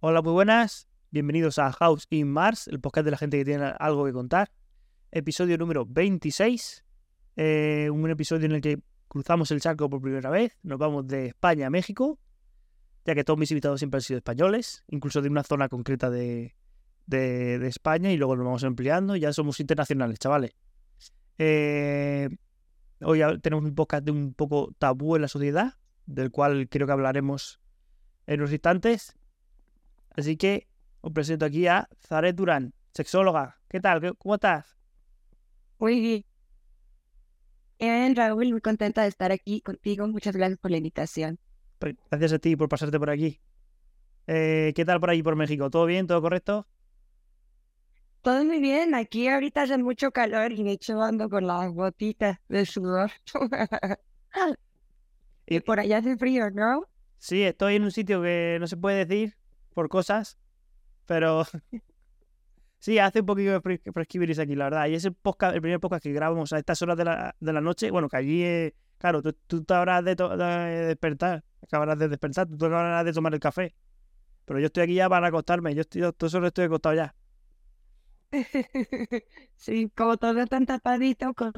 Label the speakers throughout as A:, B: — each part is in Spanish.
A: Hola, muy buenas. Bienvenidos a House in Mars, el podcast de la gente que tiene algo que contar. Episodio número 26. eh, un episodio en el que cruzamos el charco por primera vez. Nos vamos de España a México, ya que todos mis invitados siempre han sido españoles, incluso de una zona concreta de, de- España, y luego nos vamos ampliando. Ya somos internacionales, chavales. Eh, hoy tenemos un podcast de un poco tabú en la sociedad, del cual creo que hablaremos en unos instantes. Así que os presento aquí a Zaret Durán, sexóloga. ¿Qué tal? ¿Qué- ¿Cómo estás?
B: Muy bien. Bien, Raúl, muy contenta de estar aquí contigo. Muchas gracias por la invitación.
A: Pues, Gracias a ti por pasarte por aquí. Eh, ¿Qué tal por ahí por México? ¿Todo bien? ¿Todo correcto?
B: Todo muy bien. Aquí ahorita hace mucho calor y de hecho ando con las gotitas de sudor.
A: Y-
B: por allá hace frío, ¿no?
A: Sí, estoy en un sitio que no se puede decir por cosas, pero sí, hace un poquito de fres- fresquibiris aquí, la verdad. Y es el, podcast, el primer podcast que grabamos a estas horas de la, de la noche. Bueno, que allí, eh, claro, tú, tú te habrás de, despertar, acabarás de despertar, tú te acabarás de tomar el café. Pero yo estoy aquí ya para acostarme, yo estoy, yo solo estoy acostado ya.
B: Sí, como todo tan tapadito con...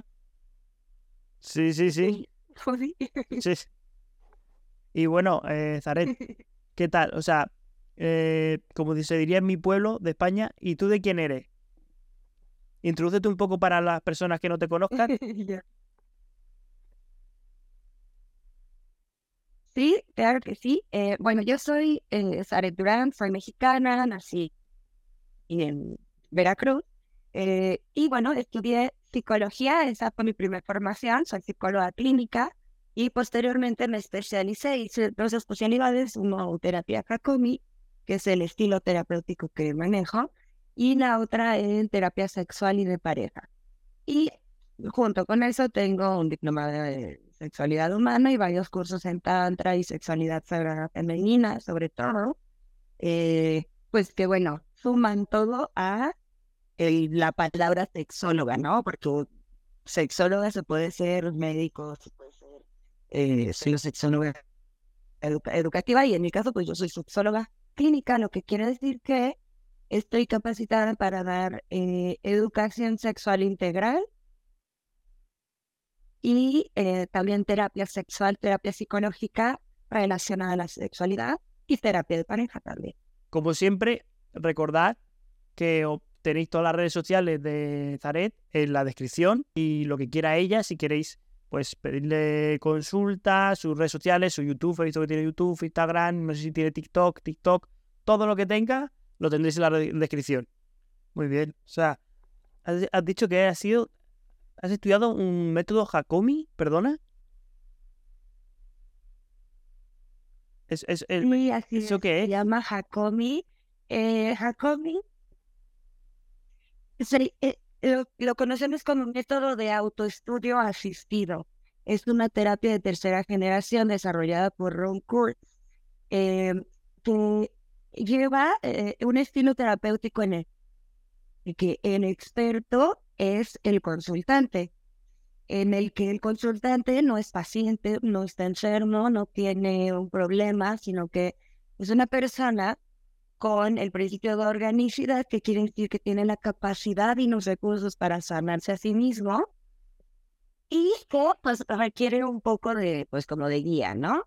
A: Sí, sí, sí.
B: Sí.
A: sí. Y bueno, eh, Zaret, ¿qué tal? O sea, eh, como se diría en mi pueblo de España, ¿y tú de quién eres? Introdúcete un poco para las personas que no te conozcan.
B: Sí, claro que sí. Eh, bueno, yo soy eh, Zaret Durán, soy mexicana, nací en Veracruz. eh, y bueno, estudié psicología, esa fue mi primera formación, soy psicóloga clínica. Y posteriormente me especialicé, hice dos especialidades, una terapia Hakomi, que es el estilo terapéutico que manejo, y la otra en terapia sexual y de pareja. Y junto con eso tengo un diploma de sexualidad humana y varios cursos en tantra y sexualidad femenina, sobre todo. eh, pues que bueno, suman todo a la palabra sexóloga, ¿no? Porque sexóloga se puede ser médico, se puede ser eh, soy sexóloga educa- educativa y en mi caso pues yo soy sexóloga clínica, lo que quiere decir que estoy capacitada para dar eh, educación sexual integral y eh, también terapia sexual, terapia psicológica relacionada a la sexualidad y terapia de pareja también.
A: Como siempre, recordad que tenéis todas las redes sociales de Zaret en la descripción y lo que quiera ella, si queréis, pues pedirle consultas, sus redes sociales, su YouTube, he visto que tiene YouTube, Instagram, no sé si tiene TikTok, TikTok, todo lo que tenga, lo tendréis en la descripción. Muy bien. O sea, has, has dicho que has sido, has estudiado un método Hakomi, perdona. Es, es el,
B: Sí, así
A: ¿eso
B: es,
A: qué
B: se
A: es?
B: llama Hakomi. Eh, Hakomi se- eh, lo, conocemos como método de autoestudio asistido. Es una terapia de tercera generación desarrollada por Ron Kurtz, eh, que lleva eh, un estilo terapéutico en el que el experto es el consultante, en el que el consultante no es paciente, no está enfermo, no tiene un problema, sino que es una persona con el principio de organicidad, que quiere decir que tiene la capacidad y los recursos para sanarse a sí mismo y que pues requiere un poco de, pues como de guía, ¿no?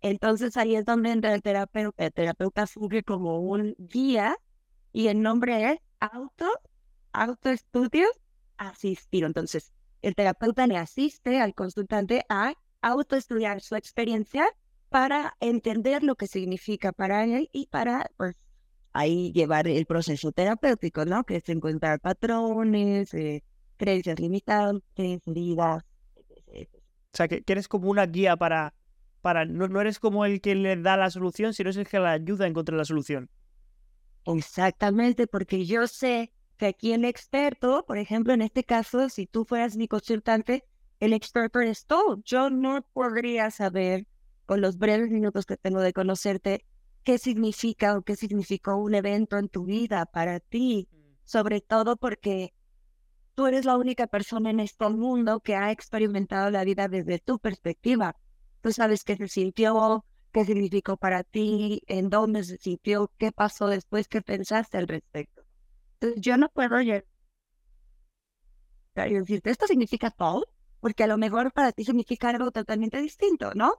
B: Entonces ahí es donde entra el terapeuta, el terapeuta funge como un guía y el nombre es auto, autoestudio asistido. Entonces el terapeuta le asiste al consultante a autoestudiar su experiencia para entender lo que significa para él y para pues ahí llevar el proceso terapéutico, ¿no? Que es encontrar patrones, eh, creencias limitantes, heridas.
A: O sea, que, que eres como una guía para... para no, no eres como el que le da la solución, sino es el que le ayuda a encontrar la solución.
B: Exactamente, porque yo sé que aquí el experto, por ejemplo, en este caso, si tú fueras mi consultante, el experto eres tú. Yo no podría saber, con los breves minutos que tengo de conocerte, qué significa o qué significó un evento en tu vida para ti, sobre todo porque tú eres la única persona en este mundo que ha experimentado la vida desde tu perspectiva. Tú sabes qué se sintió, qué qué significó para ti, en dónde se sintió, qué pasó después, qué pensaste al respecto. Entonces, yo no puedo llegar y decirte, esto significa todo, porque a lo mejor para ti significa algo totalmente distinto, ¿no?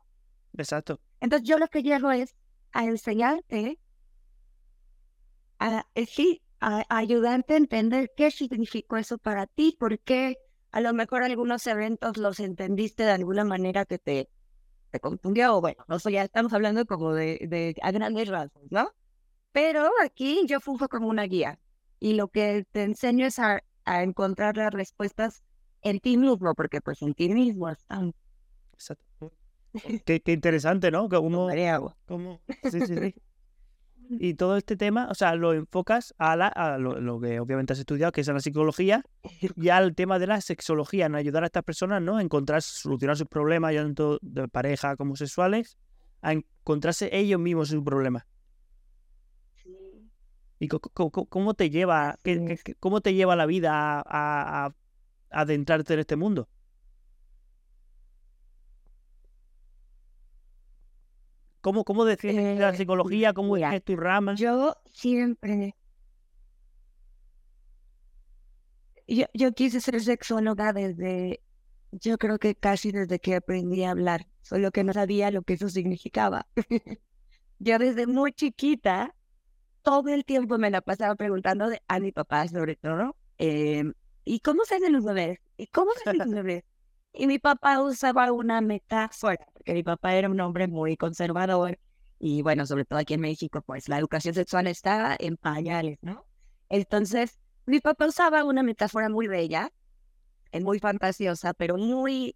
A: Exacto.
B: Entonces, yo lo que llego es a enseñarte, a, eh, sí, a, ayudarte a entender qué significó eso para ti, por qué a lo mejor algunos eventos los entendiste de alguna manera que te, te confundió, o bueno, no ya estamos hablando como de, de a grandes rasgos, ¿no? Pero aquí yo funjo como una guía y lo que te enseño es a, a encontrar las respuestas en ti mismo, porque pues en ti mismo están.
A: Exacto. Qué, qué interesante, ¿no? Como,
B: agua.
A: como... Sí, sí, sí. Y todo este tema, o sea, lo enfocas a, la, a lo, lo que obviamente has estudiado, que es la psicología, y al tema de la sexología, en ayudar a estas personas, ¿no? A encontrar, solucionar sus problemas, ya tanto de pareja como sexuales, a encontrarse ellos mismos sus problemas. ¿Y cómo te lleva, qué- qué- cómo te lleva la vida a, a- a adentrarte en este mundo? ¿Cómo, cómo defines la
B: Eh,
A: psicología? ¿Cómo
B: mira,
A: es tu rama?
B: Yo siempre. Yo, yo quise ser sexóloga desde. Yo creo que casi desde que aprendí a hablar, solo que no sabía lo que eso significaba. yo desde muy chiquita, todo el tiempo me la pasaba preguntando de- a mi papá, sobre todo, em, ¿y cómo se hacen los bebés? ¿Y cómo se hacen los bebés? Y mi papá usaba una metáfora, porque mi papá era un hombre muy conservador y bueno, sobre todo aquí en México, pues la educación sexual está en pañales, ¿no? Entonces, mi papá usaba una metáfora muy bella, eh, muy fantasiosa, pero muy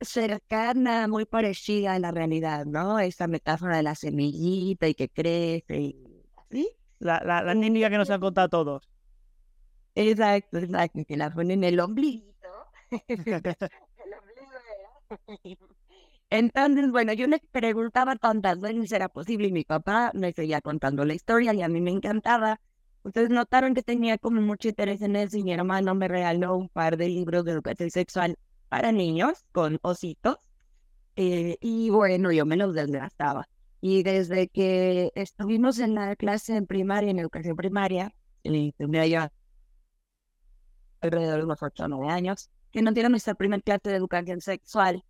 B: cercana, muy parecida a la realidad, ¿no? Esa metáfora de la semillita y que crece y así.
A: La, la, la técnica que nos han contado todos.
B: Exacto, exacto, que la ponen en el ombliguito. Entonces, bueno, yo le preguntaba tantas veces era posible y mi papá me seguía contando la historia y a mí me encantaba. Ustedes notaron que tenía como mucho interés en eso y mi hermano me regaló un par de libros de educación sexual para niños con ositos. eh, y bueno, yo me los desgastaba. Y desde que estuvimos en la clase en primaria, en educación primaria, y tendría yo alrededor de unos 8 o 9 años, que no tiene nuestra primera clase de educación sexual.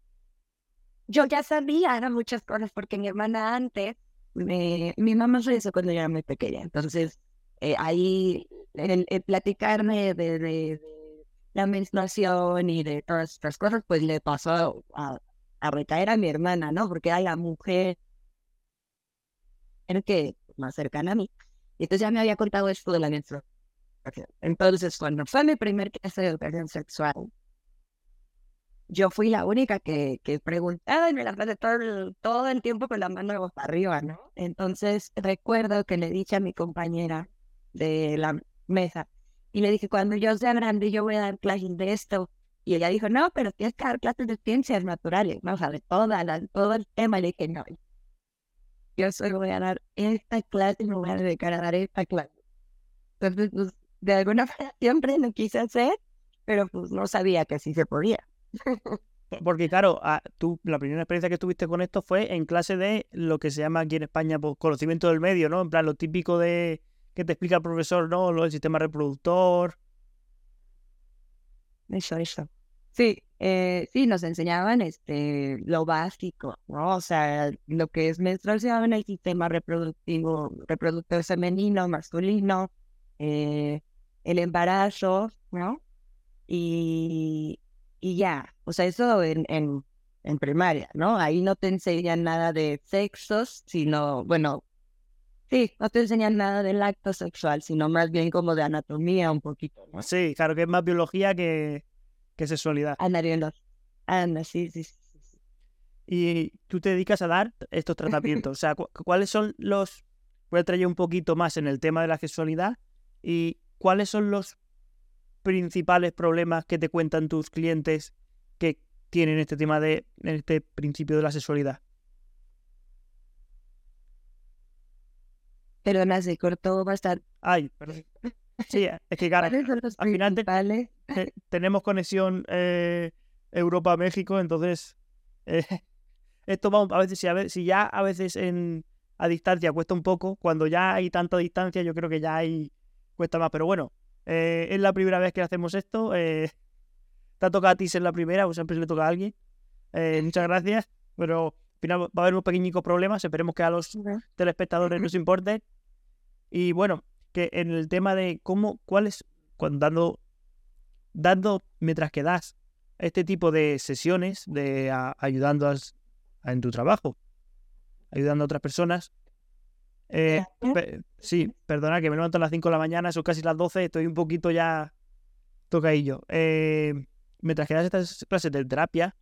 B: Yo ya sabía eran muchas cosas porque mi hermana antes, me- mi mamá se hizo cuando yo era muy pequeña, entonces eh, ahí el, platicarme de, de- la menstruación y de todas estas cosas, pues le pasó a, a recaer a mi hermana, ¿no? Porque hay la mujer que más cercana a mí. Y entonces ya me había contado esto de la menstruación. Entonces, cuando fue mi primer clase de educación sexual, yo fui la única que, que preguntaba y me la pasé todo el, todo el tiempo con la mano para arriba, ¿no? Entonces, recuerdo que le dije a mi compañera de la mesa y le dije, cuando yo sea grande, yo voy a dar clases de esto. Y ella dijo, no, pero tienes que dar clases de ciencias naturales, ¿no? O sea, de toda la, todo el tema. Le dije, no, yo solo voy a dar esta clase y me voy a dedicar a dar esta clase. Entonces, pues, de alguna manera siempre lo quise hacer, pero pues no sabía que así se podía.
A: Porque claro, ah, tú la primera experiencia que tuviste con esto fue en clase de lo que se llama aquí en España pues, conocimiento del medio, ¿no? En plan, lo típico de que te explica el profesor, ¿no? Lo del sistema reproductor.
B: Eso, eso. Sí, eh, sí, nos enseñaban este lo básico, ¿no? O sea, lo que es menstruación, el sistema reproductivo, reproductor femenino, masculino, eh, el embarazo, ¿no? Y, y ya, o sea, eso en, en, en primaria, ¿no? Ahí no te enseñan nada de sexos, sino, bueno, sí, no te enseñan nada del acto sexual, sino más bien como de anatomía un poquito, ¿no?
A: Sí, claro que es más biología que, que sexualidad.
B: Anda, anda, sí, sí, sí. sí.
A: Y tú te dedicas a dar estos tratamientos. O sea, cu- ¿cuáles son los... Voy a traer un poquito más en el tema de la sexualidad. ¿Y cuáles son los principales problemas que te cuentan tus clientes que tienen este tema de en este principio de la sexualidad?
B: Perdona, se cortó bastante.
A: Ay, perdón. Sí, es que claro,
B: ¿Cuáles son los
A: al final te- tenemos conexión eh, Europa-México, entonces eh, esto vamos, a veces, si, a si ya a veces en, a distancia cuesta un poco, cuando ya hay tanta distancia, yo creo que ya hay cuesta más. Pero bueno, eh, es la primera vez que hacemos esto. Eh, te ha tocado a ti ser la primera, o siempre se le toca a alguien. Eh, muchas gracias, pero al final va a haber unos pequeños problemas. Esperemos que a los telespectadores nos importe. Y bueno, que en el tema de cómo, cuáles, cuando dando, dando mientras que das este tipo de sesiones de ayudando a, en tu trabajo, ayudando a otras personas. Eh, sí, perdona que me levanto a las 5 de la mañana, son casi las 12, estoy un poquito ya tocaillo. Eh, mientras que das estas clases de terapia,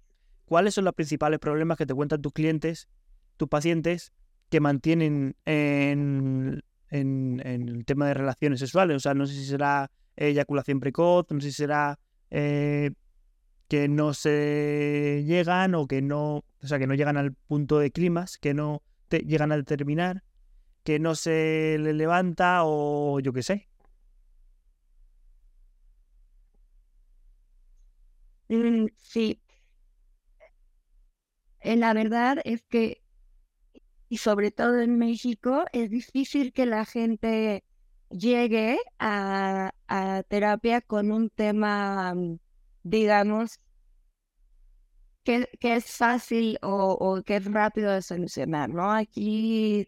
A: ¿cuáles son los principales problemas que te cuentan tus clientes, tus pacientes, que mantienen en, en, el tema de relaciones sexuales? O sea, no sé si será eyaculación precoz, no sé si será eh, que no se llegan o que no, o sea, que no llegan al punto de climas, que no te llegan a determinar, que no se le levanta o yo qué sé.
B: Mm, sí. Eh, la verdad es que, y sobre todo en México, es difícil que la gente llegue a, a terapia con un tema mm, digamos, que, que es fácil o, o, que es rápido de solucionar, ¿no? Aquí,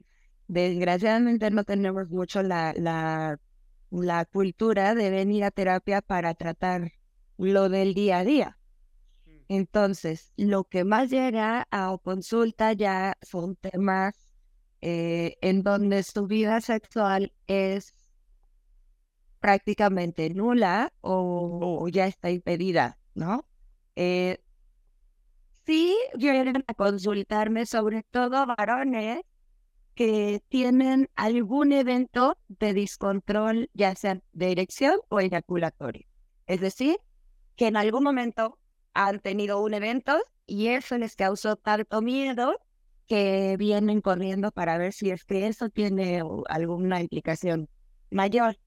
B: desgraciadamente, no tenemos mucho la, la, la cultura de venir a terapia para tratar lo del día a día. Mm. Entonces, lo que más llega a consulta ya son temas eh, en donde su vida sexual es prácticamente nula o, oh. ya está impedida, ¿no? Eh, sí vienen a consultarme sobre todo varones que tienen algún evento de discontrol, ya sea de erección o eyaculatorio. Es decir, que en algún momento han tenido un evento y eso les causó tanto miedo que vienen corriendo para ver si es que eso tiene alguna implicación mayor.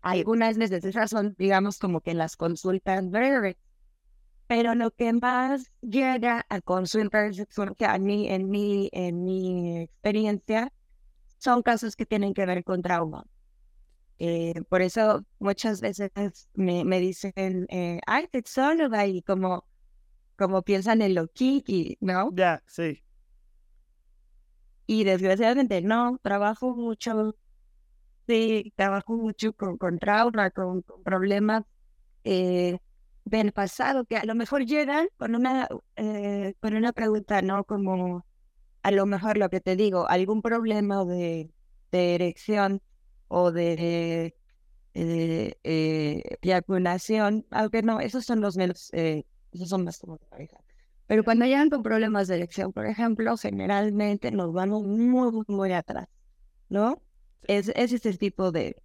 B: Algunas veces esas son, digamos, como que las consultas breves. Pero lo que más llega a consultas que a mí, en mi, en mi experiencia, son casos que tienen que ver con trauma. Eh, por eso muchas veces me, me dicen, eh, ay, sexóloga, y como, como piensan en lo kiki, ¿no?
A: Ya, sí.
B: Y desgraciadamente no, trabajo mucho Sí, trabajo mucho con, con trauma, con, problemas eh, del pasado, que a lo mejor llegan con una, eh, con una pregunta, ¿no? Como a lo mejor lo que te digo, algún problema de, de erección o de eh, eh eyaculación, aunque no, esos son los menos, eh, esos son más como de pareja. Pero cuando llegan con problemas de erección, por ejemplo, generalmente nos vamos muy, muy atrás, ¿no? Es, es este tipo de,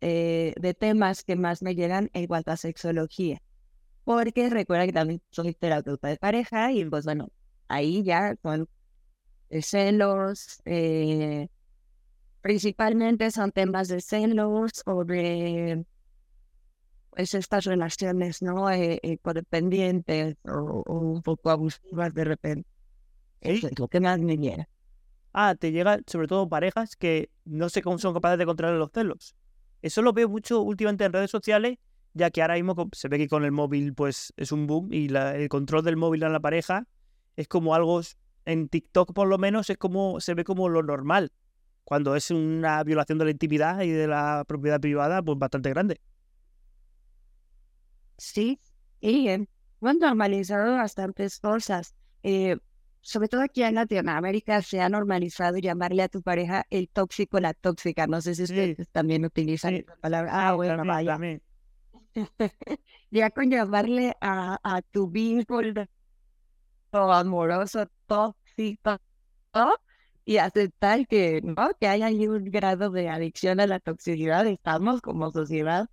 B: eh, de temas que más me llegan en cuanto a sexología. Porque recuerda que también soy terapeuta de pareja y pues bueno, ahí ya con celos, eh, principalmente son temas de celos o de pues, estas relaciones, ¿no? Eh, eh codependientes o, un poco abusivas de repente. Eso es lo que más me llega
A: ah, te llegan sobre todo parejas que no sé cómo son capaces de controlar los celos. Eso lo veo mucho últimamente en redes sociales, ya que ahora mismo se ve que con el móvil pues es un boom y el control del móvil en la pareja es como algo, en TikTok por lo menos es como, se ve como lo normal, cuando es una violación de la intimidad y de la propiedad privada pues bastante grande.
B: Sí, y hemos normalizado bastantes cosas. Eh, sobre todo aquí en Latinoamérica, se ha normalizado llamarle a tu pareja el tóxico, la tóxica. No sé si ustedes también utilizan esa palabra. Ah, bueno, vaya. ya con llamarle a, a tu vínculo amoroso tóxico y aceptar que, ¿no? que hay ahí un grado de adicción a la toxicidad, estamos como sociedad.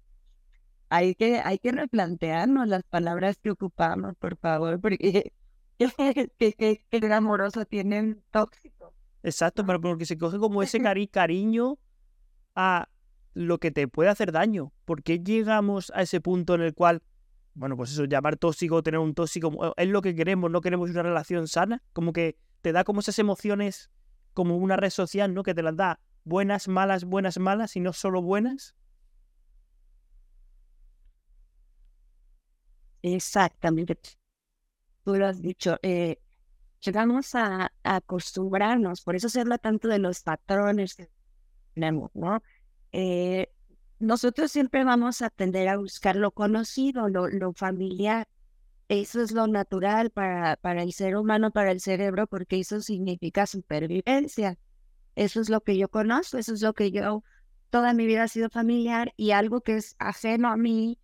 B: Hay que, hay que replantearnos las palabras que ocupamos, por favor, porque que, el amoroso tiene tóxico.
A: Exacto, pero porque se coge como ese cari cariño a lo que te puede hacer daño. ¿Por qué llegamos a ese punto en el cual bueno, pues eso, llamar tóxico, tener un tóxico, es lo que queremos, no queremos una relación sana, como que te da como esas emociones como una red social, ¿no? Que te las da buenas, malas, buenas, malas y no solo buenas.
B: Exactamente. Tú lo has dicho. Eh, llegamos a, acostumbrarnos, por eso se habla tanto de los patrones que tenemos, ¿no? Eh, nosotros siempre vamos a tender a buscar lo conocido, lo, familiar. Eso es lo natural para, el ser humano, para el cerebro, porque eso significa supervivencia. Eso es lo que yo conozco, eso es lo que yo, toda mi vida ha sido familiar y algo que es ajeno a mí,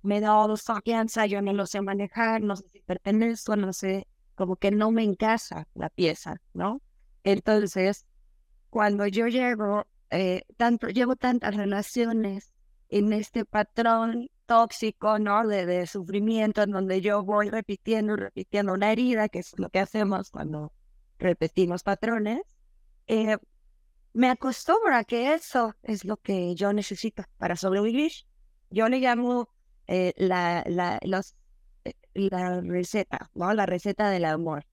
B: me da confianza, yo no lo sé manejar, no sé si pertenezco, no sé, como que no me encasa la pieza, ¿no? Entonces, cuando yo llego eh, tanto, llevo tantas relaciones en este patrón tóxico, ¿no? De, de sufrimiento, en donde yo voy repitiendo, repitiendo una herida, que es lo que hacemos cuando repetimos patrones, eh, me acostumbro a que eso es lo que yo necesito para sobrevivir. Yo le llamo eh, la, la, los, la receta, ¿no? La receta del amor.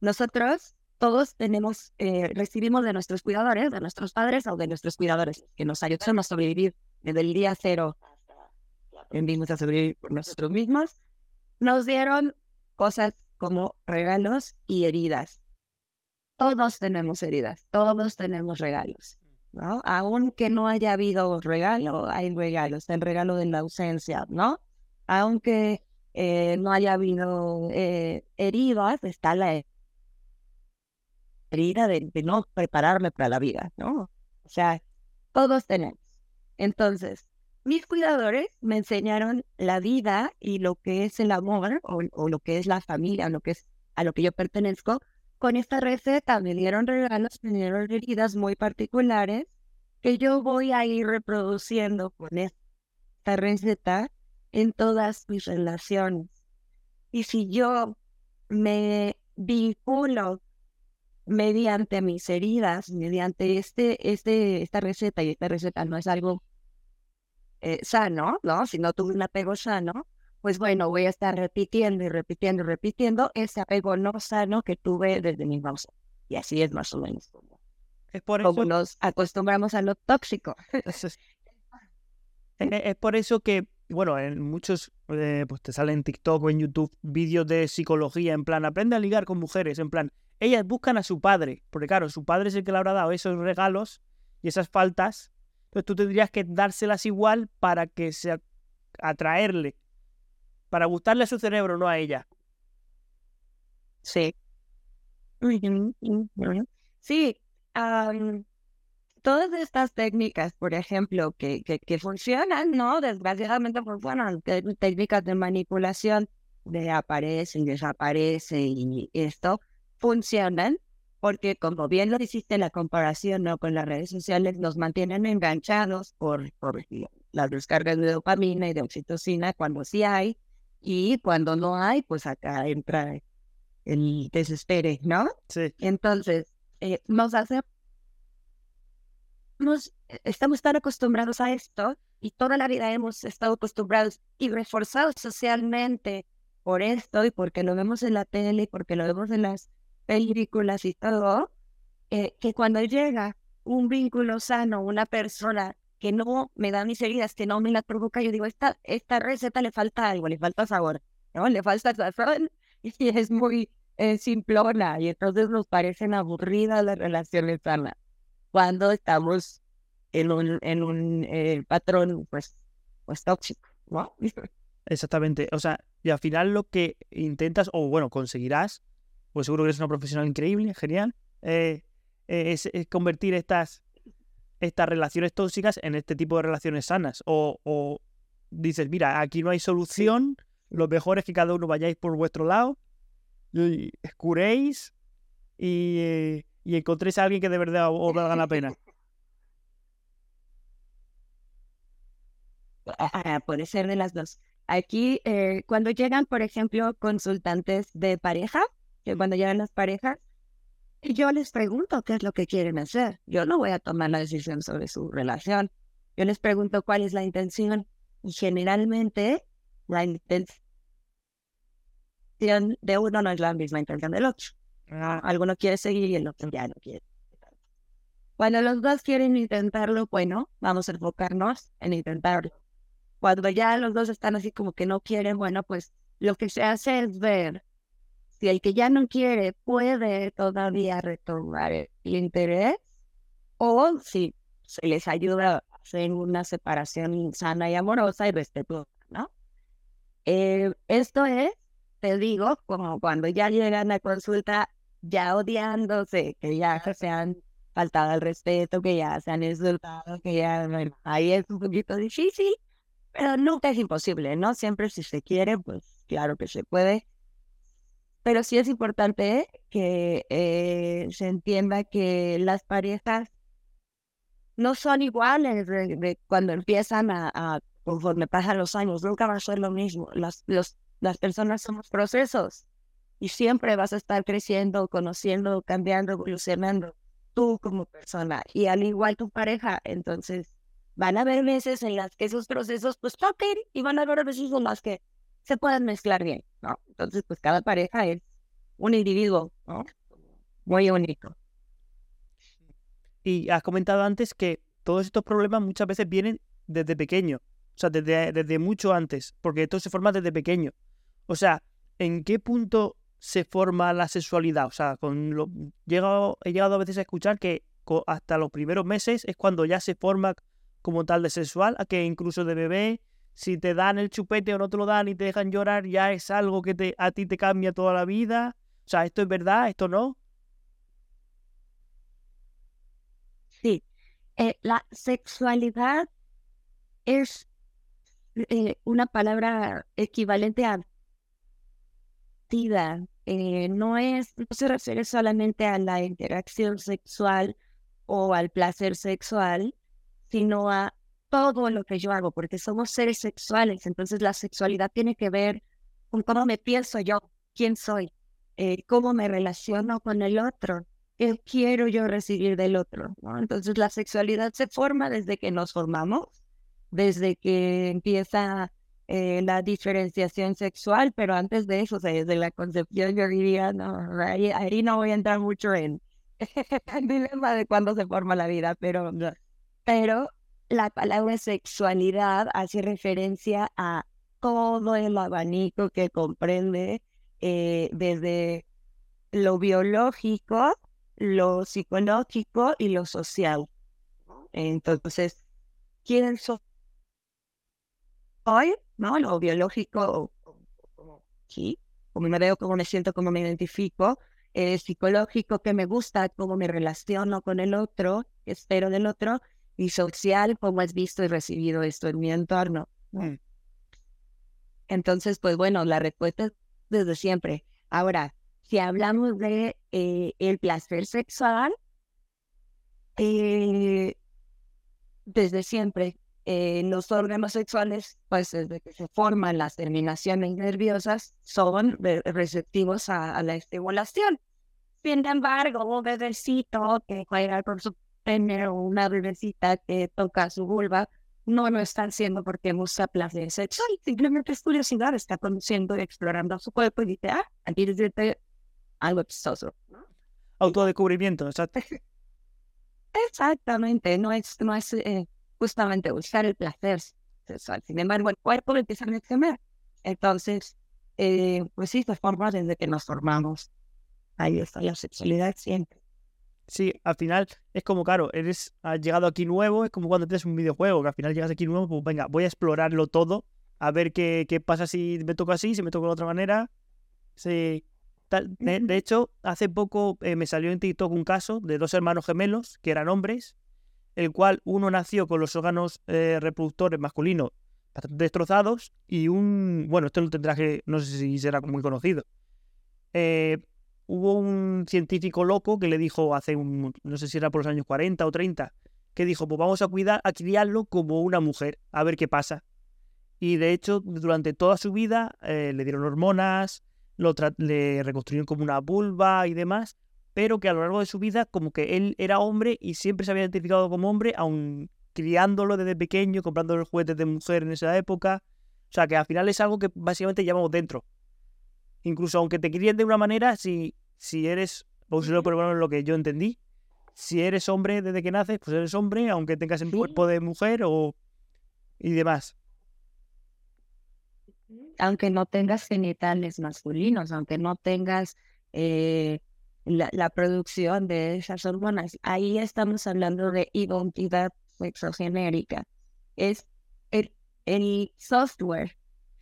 B: Nosotros todos tenemos, eh, recibimos de nuestros cuidadores, de nuestros padres o de nuestros cuidadores, que nos ayudaron a sobrevivir desde el día cero aprendimos a sobrevivir por nosotros mismos, nos dieron cosas como regalos y heridas. Todos tenemos heridas, todos tenemos regalos, ¿no? Aunque no haya habido regalo, hay regalos, el regalo de la ausencia, ¿no? Aunque eh, no haya habido eh, heridas, está la herida de, no prepararme para la vida, ¿no? O sea, todos tenemos. Entonces, mis cuidadores me enseñaron la vida y lo que es el amor o, lo que es la familia, lo que es a lo que yo pertenezco. Con esta receta me dieron regalos, me dieron heridas muy particulares que yo voy a ir reproduciendo con esta receta en todas mis relaciones. Y si yo me vinculo mediante mis heridas, mediante este, este, esta receta, y esta receta no es algo eh, sano, ¿no? Si no tuve un apego sano, pues bueno, voy a estar repitiendo y repitiendo y repitiendo ese apego no sano que tuve desde mi infancia. Y así es más o menos como, es por eso... nos acostumbramos a lo tóxico.
A: Es, por eso que, bueno, en muchos, eh, pues te salen en TikTok o en YouTube vídeos de psicología, en plan, aprende a ligar con mujeres, en plan, ellas buscan a su padre, porque claro, su padre es el que le habrá dado esos regalos y esas faltas, entonces tú tendrías que dárselas igual para que se atraerle, para gustarle a su cerebro, no a ella.
B: Sí. Sí, todas estas técnicas, por ejemplo, que, que, que funcionan, ¿no? Desgraciadamente funcionan, técnicas de manipulación de aparece y desaparece y esto, funcionan porque como bien lo hiciste la comparación ¿no? con las redes sociales, nos mantienen enganchados por, por las descargas de dopamina y de oxitocina cuando sí hay, y cuando no hay, pues acá entra el desespere, ¿no?
A: Sí.
B: Entonces, eh, nos hace... Nos, estamos tan acostumbrados a esto y toda la vida hemos estado acostumbrados y reforzados socialmente por esto y porque lo vemos en la tele y porque lo vemos en las películas y todo, eh, que cuando llega un vínculo sano, una persona que no me da mis heridas, que no me las provoca, yo digo, esta, esta receta le falta algo, le falta sabor, ¿no? Le falta sazón y es muy eh, simplona y entonces nos parecen aburridas las relaciones sanas cuando estamos en un, en un eh, patrón pues, pues tóxico, ¿no?
A: Exactamente, o sea, y al final lo que intentas, o bueno, conseguirás, pues seguro que eres una profesional increíble, genial, eh, eh, es, convertir estas, estas relaciones tóxicas en este tipo de relaciones sanas. O, dices, mira, aquí no hay solución, lo mejor es que cada uno vayáis por vuestro lado, y curéis y, eh, y encontréis a alguien que de verdad os valga la pena.
B: Ah, puede ser de las dos. Aquí, cuando llegan, por ejemplo, consultantes de pareja, que cuando llegan las parejas, yo les pregunto qué es lo que quieren hacer. Yo no voy a tomar la decisión sobre su relación. Yo les pregunto cuál es la intención y generalmente la intención de uno no es la misma intención del otro. Ah, alguno quiere seguir y el otro ya no quiere. Cuando los dos quieren intentarlo, bueno, vamos a enfocarnos en intentarlo. Cuando ya los dos están así como que no quieren, bueno, pues lo que se hace es ver si el que ya no quiere puede todavía retomar el interés o si se les ayuda a hacer una separación sana y amorosa y respetuosa, ¿no? Eh, esto es, te digo, como cuando ya llegan a consulta ya odiándose, que ya se han faltado el respeto, que ya se han insultado, que ya, bueno, ahí es un poquito difícil, pero nunca es imposible, ¿no? Siempre si se quiere, pues claro que se puede pero sí es importante que eh, se entienda que las parejas no son iguales cuando empiezan a, conforme pasan los años, nunca va a ser lo mismo. Las, los, las personas somos procesos y siempre vas a estar creciendo, conociendo, cambiando, evolucionando tú como persona y al igual tu pareja. Entonces, van a haber veces en las que esos procesos pues toquen y van a haber veces en las que se pueden mezclar bien, ¿no? Entonces, pues cada pareja es un individuo, ¿no? Muy único.
A: Y has comentado antes que todos estos problemas muchas veces vienen desde pequeño, o sea, desde, desde mucho antes, porque esto se forma desde pequeño. O sea, ¿en qué punto se forma la sexualidad? O sea, con lo, llegado, he llegado a veces a escuchar que hasta los primeros meses es cuando ya se forma como tal de sexual, a que incluso de bebé si te dan el chupete o no te lo dan y te dejan llorar, ya es algo que te, a ti te cambia toda la vida. O sea, ¿esto es verdad? ¿Esto no?
B: Sí. Eh, la sexualidad es eh, una palabra equivalente a vida. Eh, no es, no se refiere solamente a la interacción sexual o al placer sexual, sino a todo lo que yo hago, porque somos seres sexuales, entonces la sexualidad tiene que ver con cómo me pienso yo, quién soy, eh, cómo me relaciono con el otro, qué quiero yo recibir del otro. ¿no? Entonces la sexualidad se forma desde que nos formamos, desde que empieza eh, la diferenciación sexual, pero antes de eso, desde la concepción yo diría, no, ahí, no voy a entrar mucho en el dilema de cuándo se forma la vida, pero, pero la palabra sexualidad hace referencia a todo el abanico que comprende eh, desde lo biológico, lo psicológico y lo social. Entonces, ¿quién soy? Hoy, ¿no? Lo biológico, sí, como me veo, cómo me siento, cómo me identifico, eh, psicológico, que me gusta, cómo me relaciono con el otro, espero del otro, y social, cómo has visto y recibido esto en mi entorno. Mm. Entonces, pues bueno, la respuesta es desde siempre. Ahora, si hablamos de eh, el placer sexual, eh, desde siempre, eh, los órganos sexuales, pues desde que se forman las terminaciones nerviosas, son receptivos a, la estimulación. Sin embargo, un bebecito que juega por su tener una bebecita que toca su vulva, no lo están haciendo porque busca placer sexual, simplemente es curiosidad, está conociendo y explorando su cuerpo y dice, ah, aquí decirte algo chistoso.
A: Autodescubrimiento, exacto.
B: Exactamente, no es, no es eh, justamente buscar el placer sexual. Sin embargo, el cuerpo empieza a reaccionar. Entonces, eh, pues sí, se forma desde que nos formamos. Ahí está la sexualidad siempre.
A: Sí, al final es como, claro, eres, has llegado aquí nuevo, es como cuando tienes un videojuego, que al final llegas aquí nuevo, pues venga, voy a explorarlo todo, a ver qué, qué pasa si me toco así, si me toco de otra manera. Sí. De, hecho, hace poco eh, me salió en TikTok un caso de dos hermanos gemelos que eran hombres, el cual uno nació con los órganos eh, reproductores masculinos bastante destrozados y un, bueno, esto lo tendrá que, no sé si será muy conocido. Eh, hubo un científico loco que le dijo hace un, no sé si era por los años 40 o 30, que dijo, pues vamos a cuidar, a criarlo como una mujer, a ver qué pasa. Y de hecho, durante toda su vida eh, le dieron hormonas, lo le reconstruyeron como una vulva y demás, pero que a lo largo de su vida como que él era hombre y siempre se había identificado como hombre, aun criándolo desde pequeño, comprándole juguetes de mujer en esa época, O sea, que al final es algo que básicamente llevamos dentro. Incluso aunque te críen de una manera, si, si eres, por lo que yo entendí, si eres hombre desde que naces, pues eres hombre, aunque tengas el cuerpo de mujer o y demás.
B: Aunque no tengas genitales masculinos, aunque no tengas eh, la, producción de esas hormonas, ahí estamos hablando de identidad sexogenérica. Es el, el software,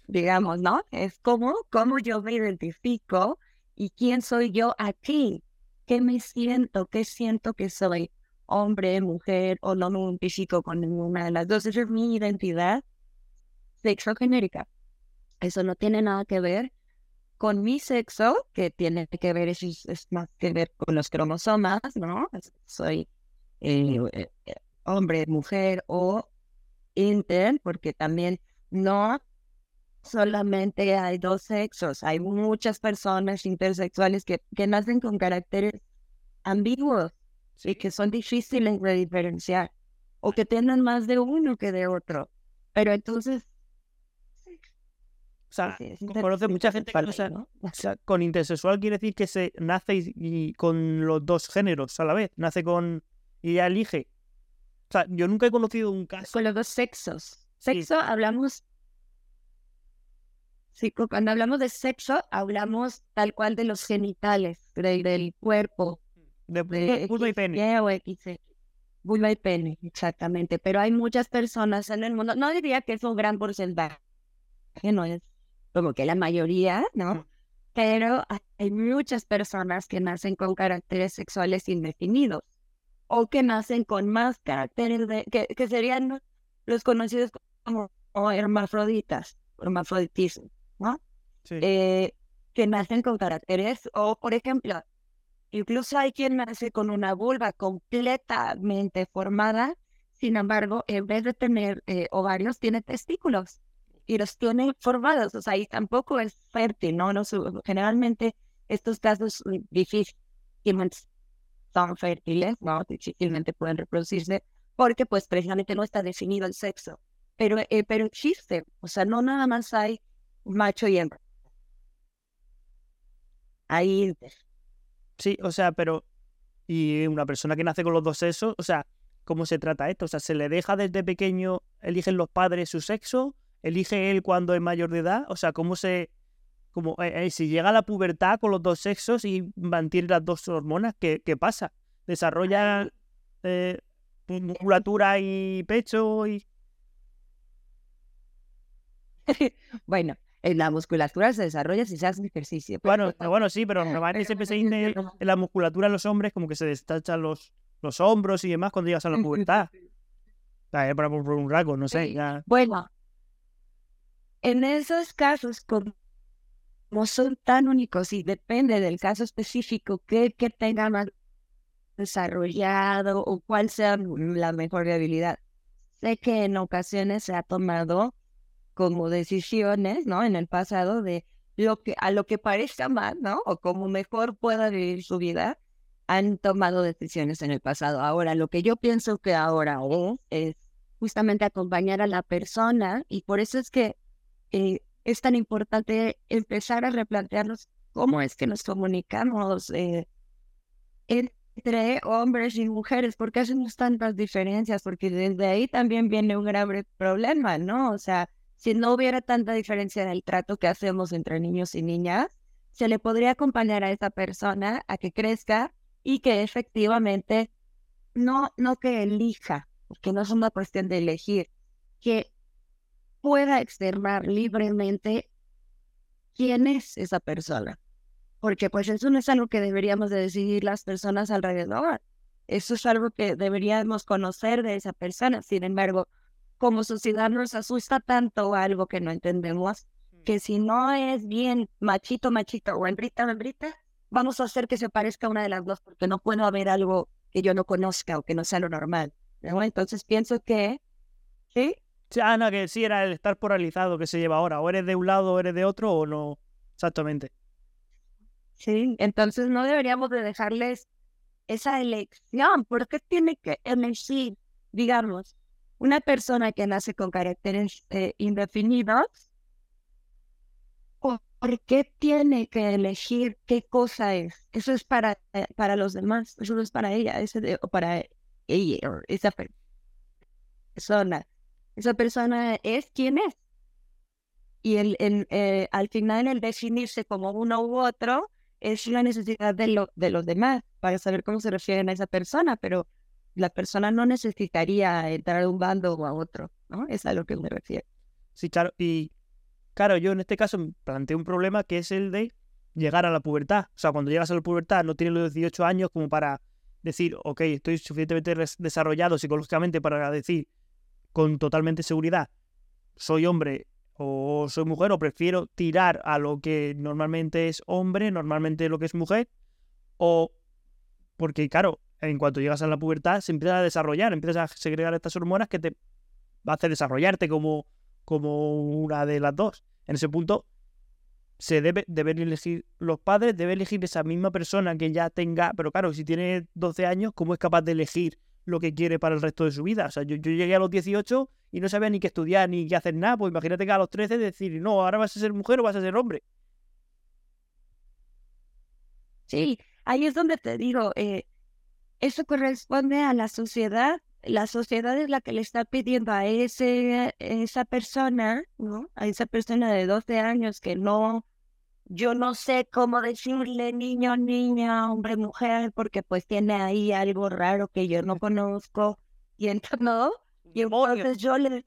B: digamos, ¿no? Es como, cómo yo me identifico y quién soy yo aquí qué me siento, qué siento que soy, hombre, mujer o no me físico con ninguna de las dos. Esa es mi identidad sexo genérica. Eso no tiene nada que ver con mi sexo, que tiene que ver, es, es más que ver con los cromosomas, ¿no? Soy eh, eh, hombre, mujer o inter, porque también no solamente hay dos sexos, hay muchas personas intersexuales que, que nacen con caracteres ambiguos y que son difíciles de diferenciar o que tienen más de uno que de otro. Pero entonces...
A: O sea, conoce mucha gente que ¿no? o sea, con intersexual quiere decir que se nace y, con los dos géneros a la vez, nace con y ya elige. O sea, yo nunca he conocido un caso.
B: Con los dos sexos. Sexo hablamos Sí, cuando hablamos de sexo, hablamos tal cual de los genitales, del cuerpo.
A: De, vulva y pene.
B: Vulva y pene, exactamente. Pero hay muchas personas en el mundo, no diría que es un gran porcentaje, no es como que la mayoría, ¿no? Pero hay muchas personas que nacen con caracteres sexuales indefinidos o que nacen con más caracteres de, que, que serían los conocidos como hermafroditas, hermafroditismo. ¿No? Eh, que nacen con caracteres, o por ejemplo, incluso hay quien nace con una vulva completamente formada, sin embargo, en vez de tener eh, ovarios, tiene testículos y los tiene formados, o sea, ahí tampoco es fértil, ¿no? no generalmente estos casos difícilmente son fértiles, ¿no? Difícilmente pueden reproducirse porque pues precisamente no está definido el sexo, pero, eh, pero existe, o sea, no nada más hay macho y hembra. Ahí.
A: Sí, o sea, pero. Y una persona que nace con los dos sexos, o sea, ¿cómo se trata esto? O sea, ¿se le deja desde pequeño, eligen los padres su sexo? ¿Elige él cuando es mayor de edad? O sea, ¿cómo se. Como, eh, eh, si llega a la pubertad con los dos sexos y mantiene las dos hormonas, ¿qué, qué pasa? ¿Desarrolla eh, musculatura y pecho y...?
B: bueno, la musculatura se desarrolla si se hace ejercicio.
A: Bueno, bueno, sí, pero normalmente siempre se dice en la musculatura de los hombres como que se destachan los, los hombros y demás cuando llegas a la pubertad. Para por un rasgo, no sé.
B: Bueno, en esos casos, como son tan únicos y depende del caso específico que, que tenga más desarrollado o cuál sea la mejor habilidad. Sé que en ocasiones se ha tomado como decisiones, ¿no? En el pasado de lo que a lo que parezca más, ¿no? O como mejor pueda vivir su vida, han tomado decisiones en el pasado. Ahora, lo que yo pienso que ahora es, justamente acompañar a la persona y por eso es que eh, es tan importante empezar a replantearnos cómo es que nos comunicamos eh, entre hombres y mujeres, porque hacemos tantas diferencias, porque desde ahí también viene un grave problema, ¿no? O sea, si no hubiera tanta diferencia en el trato que hacemos entre niños y niñas, se le podría acompañar a esa persona a que crezca y que efectivamente no, no que elija, porque no es una cuestión de elegir, que pueda externar libremente quién es esa persona. Porque pues eso no es algo que deberíamos de decidir las personas alrededor. Eso es algo que deberíamos conocer de esa persona. Sin embargo, como sociedad nos asusta tanto algo que no entendemos, que si no es bien machito, machito o hembrita, hembrita, vamos a hacer que se parezca a una de las dos, porque no puedo haber algo que yo no conozca o que no sea lo normal. Entonces pienso que, ¿sí?
A: Sí, Ana, que sí era el estar polarizado que se lleva ahora. O eres de un lado o eres de otro o no. Exactamente.
B: Sí, entonces no deberíamos de dejarles esa elección. ¿Por qué tiene que elegir, digamos, una persona que nace con caracteres eh, indefinidos ¿por qué tiene que elegir qué cosa es? Eso es para, eh, para los demás, eso no es para ella, ese o para ella, o esa persona. Esa persona es quien es. Y el, el eh, al final el definirse como uno u otro es la necesidad de, lo, de los demás para saber cómo se refieren a esa persona, pero la persona no necesitaría entrar a un bando o a otro, ¿no? Es a lo que me refiero.
A: Sí, claro, y claro, yo en este caso planteo un problema que es el de llegar a la pubertad. O sea, cuando llegas a la pubertad no tienes los 18 años como para decir, ok, estoy suficientemente desarrollado psicológicamente para decir con totalmente seguridad, soy hombre o soy mujer o prefiero tirar a lo que normalmente es hombre, normalmente lo que es mujer, o porque claro, en cuanto llegas a la pubertad se empieza a desarrollar, empiezas a segregar estas hormonas que te va a hacer desarrollarte como, como una de las dos. En ese punto se debe, deben elegir los padres, debe elegir esa misma persona que ya tenga, pero claro, si tiene 12 años, ¿cómo es capaz de elegir lo que quiere para el resto de su vida? O sea, yo, yo llegué a los 18 y no sabía ni qué estudiar ni qué hacer nada, pues imagínate que a los 13 decir, no, ahora vas a ser mujer o vas a ser hombre.
B: Sí, ahí es donde te digo, eh, eso corresponde a la sociedad. La sociedad es la que le está pidiendo a ese, esa persona, ¿no? A esa persona de 12 años que no, yo no sé cómo decirle niño, niña, hombre, mujer, porque pues tiene ahí algo raro que yo no conozco. Y entonces, ¿no? Y entonces yo le...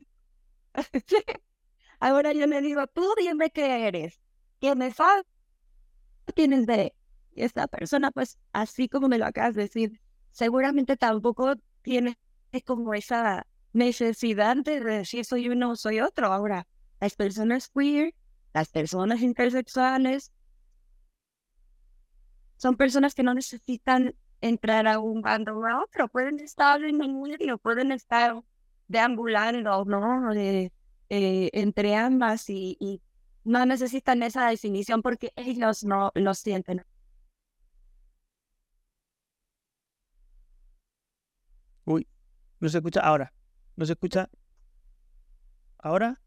B: Ahora yo le digo, tú dime qué eres. ¿Tienes falta? ¿Tienes de? Y esta persona, pues, así como me lo acabas de decir, seguramente tampoco tiene como esa necesidad de decir soy uno o soy otro. Ahora, las personas queer, las personas intersexuales, son personas que no necesitan entrar a un bando o a otro, pueden estar en el medio, pueden estar deambulando, ¿no? Eh, entre ambas y, y, no necesitan esa definición porque ellos no lo sienten
A: Uy, no se escucha ahora. ¿No se escucha? ¿Ahora?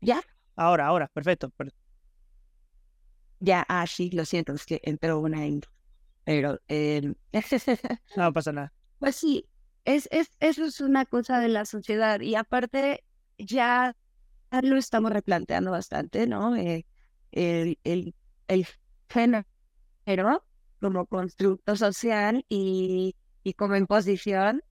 B: ¿Ya?
A: Ahora, ahora, perfecto.
B: Ya, ah, sí, lo siento, es que entró una Pero eh...
A: no pasa nada.
B: Pues sí, es, es, eso es una cosa de la sociedad. Y aparte, ya lo estamos replanteando bastante, ¿no? Eh, el, el, el género como constructo social y y como imposición,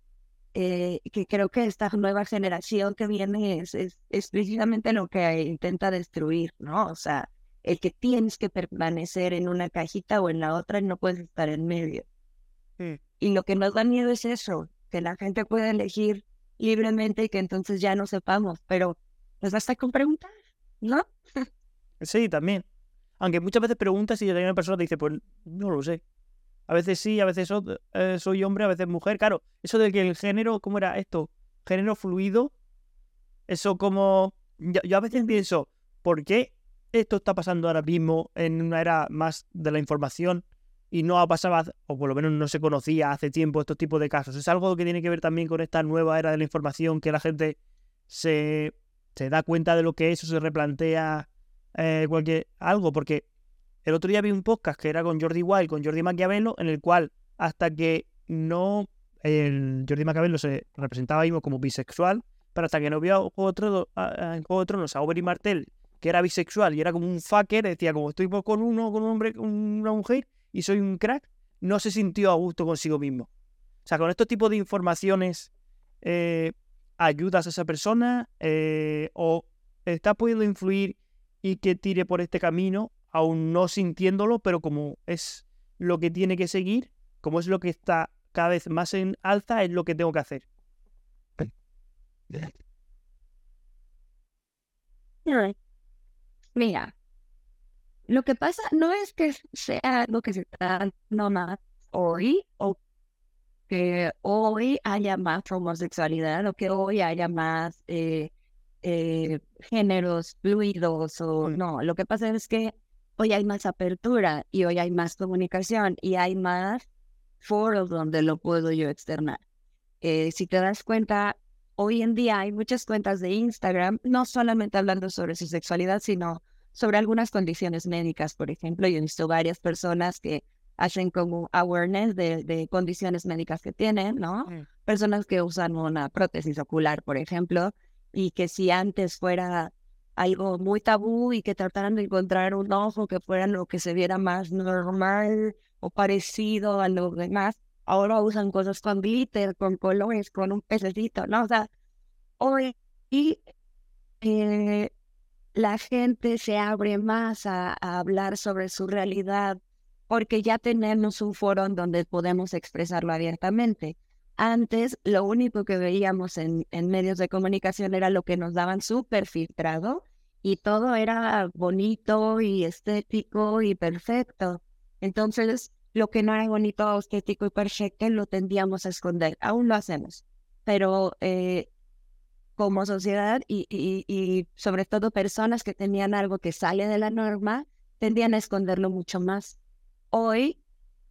B: eh, que creo que esta nueva generación que viene es, es, precisamente lo que intenta destruir, ¿no? O sea, el que tienes que permanecer en una cajita o en la otra y no puedes estar en medio. Y lo que nos da miedo es eso, que la gente pueda elegir libremente y que entonces ya no sepamos, pero nos basta con preguntar, ¿no?
A: sí, también. Aunque muchas veces preguntas y una persona te dice, pues no lo sé. A veces sí, a veces eh, soy hombre, a veces mujer. Claro, eso de que el género, ¿cómo era esto? Género fluido. Eso como... Yo, a veces pienso, ¿por qué esto está pasando ahora mismo en una era más de la información y no ha pasado, o por lo menos no se conocía hace tiempo estos tipos de casos? ¿Es algo que tiene que ver también con esta nueva era de la información que la gente se, se da cuenta de lo que es o se replantea eh, cualquier algo? Porque el otro día vi un podcast que era con Jordi Wild, con Jordi Maquiavelo, en el cual hasta que no el Jordi Maquiavelo se representaba mismo como bisexual, pero hasta que no vio otro, en Juego de Tronos a Oberyn Martel, que era bisexual y era como un fucker, decía como estoy con uno, con un hombre, con una mujer y soy un crack, no se sintió a gusto consigo mismo. O sea, con estos tipos de informaciones eh, ayudas a esa persona eh, o está pudiendo influir y que tire por este camino aún no sintiéndolo, pero como es lo que tiene que seguir, como es lo que está cada vez más en alza, es lo que tengo que hacer.
B: Mira, lo que pasa no es que sea lo que se está no más hoy o que hoy haya más homosexualidad o que hoy haya más eh, eh, géneros fluidos o mm. no. Lo que pasa es que hoy hay más apertura y hoy hay más comunicación y hay más foros donde lo puedo yo externar. Eh, si te das cuenta, hoy en día hay muchas cuentas de Instagram, no solamente hablando sobre su sexualidad, sino sobre algunas condiciones médicas, por ejemplo. Yo he visto varias personas que hacen como awareness de, de condiciones médicas que tienen, ¿no?
A: Mm.
B: Personas que usan una prótesis ocular, por ejemplo, y que si antes fuera algo muy tabú y que trataran de encontrar un ojo que fuera lo que se viera más normal o parecido a lo demás, ahora usan cosas con glitter, con colores, con un pececito, ¿no? O sea, hoy eh, la gente se abre más a, a hablar sobre su realidad porque ya tenemos un foro en donde podemos expresarlo abiertamente. Antes, lo único que veíamos en, medios de comunicación era lo que nos daban súper filtrado y todo era bonito y estético y perfecto. Entonces, lo que no era bonito, estético y perfecto lo tendíamos a esconder. Aún lo hacemos, pero eh, como sociedad y, y, y sobre todo personas que tenían algo que sale de la norma, tendían a esconderlo mucho más. Hoy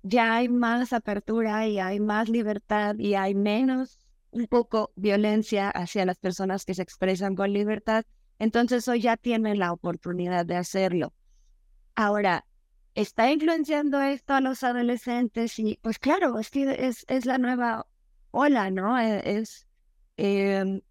B: ya hay más apertura y hay más libertad y hay menos un poco violencia hacia las personas que se expresan con libertad. Entonces hoy ya tienen la oportunidad de hacerlo. Ahora, ¿está influenciando esto a los adolescentes? Y pues claro, es que es, es la nueva ola, ¿no? E, es, eh,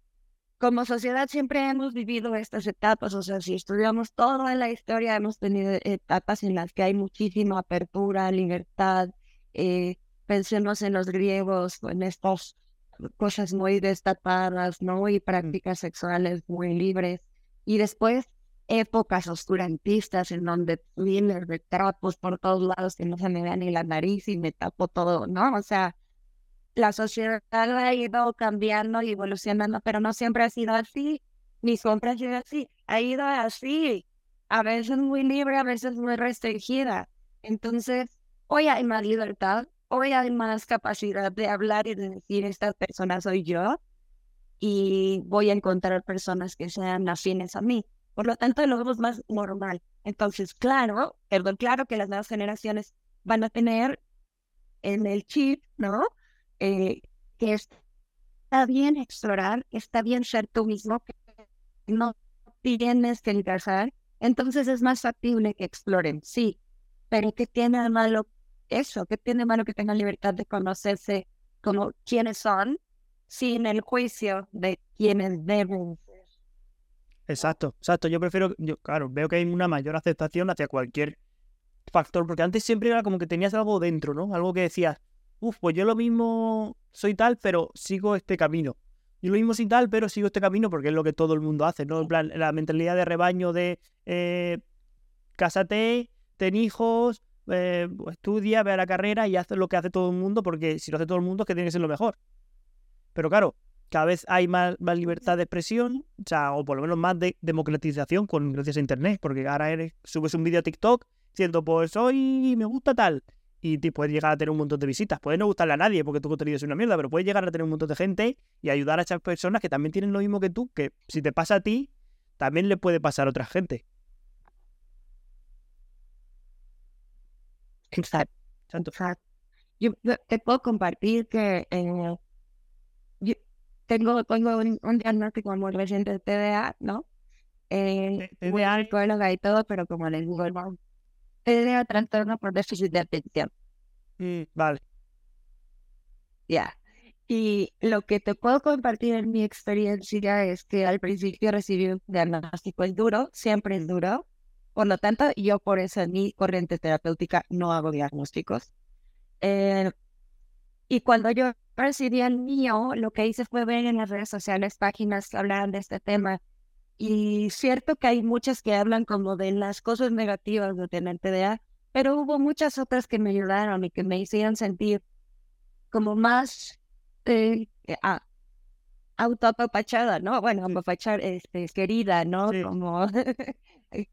B: como sociedad siempre hemos vivido estas etapas, o sea, si estudiamos toda la historia, hemos tenido etapas en las que hay muchísima apertura, libertad. Eh, pensemos en los griegos, en estas cosas muy destapadas, ¿no? Y prácticas sexuales muy libres. Y después épocas oscurantistas en donde vienen de trapos por todos lados que no se me vea ni la nariz y me tapo todo, ¿no? O sea, la sociedad ha ido cambiando y evolucionando, pero no siempre ha sido así, ni siempre ha sido así, ha ido así, a veces muy libre, a veces muy restringida. Entonces, hoy hay más libertad, hoy hay más capacidad de hablar y de decir, esta persona soy yo, y voy a encontrar personas que sean afines a mí. Por lo tanto, lo vemos más normal. Entonces, claro, perdón, claro que las nuevas generaciones van a tener en el chip, ¿no? Eh, que está bien explorar, está bien ser tú mismo, que no tienes que encajar, entonces es más factible que exploren, sí, pero ¿qué tiene de malo eso? ¿Qué tiene de malo que tengan libertad de conocerse como quiénes son, sin el juicio de quiénes deben ser?
A: Exacto, exacto. Yo prefiero, yo, claro, veo que hay una mayor aceptación hacia cualquier factor, porque antes siempre era como que tenías algo dentro, ¿no? Algo que decías, uff, pues yo lo mismo soy tal, pero sigo este camino. Yo lo mismo soy tal, pero sigo este camino porque es lo que todo el mundo hace, ¿no? En plan, la mentalidad de rebaño de eh, cásate, ten hijos, eh, estudia, ve a la carrera y haz lo que hace todo el mundo, porque si lo hace todo el mundo es que tiene que ser lo mejor. Pero claro, cada vez hay más, libertad de expresión, o sea, o por lo menos más de democratización con gracias a internet, porque ahora eres, subes un vídeo a TikTok diciendo, pues hoy me gusta tal, y te puedes llegar a tener un montón de visitas. Puede no gustarle a nadie porque tu contenido es una mierda, pero puedes llegar a tener un montón de gente y ayudar a esas personas que también tienen lo mismo que tú, que si te pasa a ti, también le puede pasar a otra gente.
B: Exacto. Exacto. Yo te puedo compartir que eh, yo tengo, tengo un, un, diagnóstico muy reciente de TDA, ¿no? Eh, TDA, psicóloga y todo, pero como les digo, no, TDA, trastorno por déficit de atención.
A: Mm, vale.
B: Ya. Y lo que te puedo compartir en mi experiencia es que al principio recibí un diagnóstico es duro, siempre es duro. Por lo tanto, yo por eso en mi corriente terapéutica no hago diagnósticos. Eh, y cuando yo recibí el mío, lo que hice fue ver en las redes sociales páginas que hablaban de este tema y cierto que hay muchas que hablan como de las cosas negativas de tener TDA, pero hubo muchas otras que me ayudaron y que me hicieron sentir como más eh, ah, autoapapachada, ¿no? Bueno, apapachar, este, querida, ¿no?
A: Sí.
B: Como,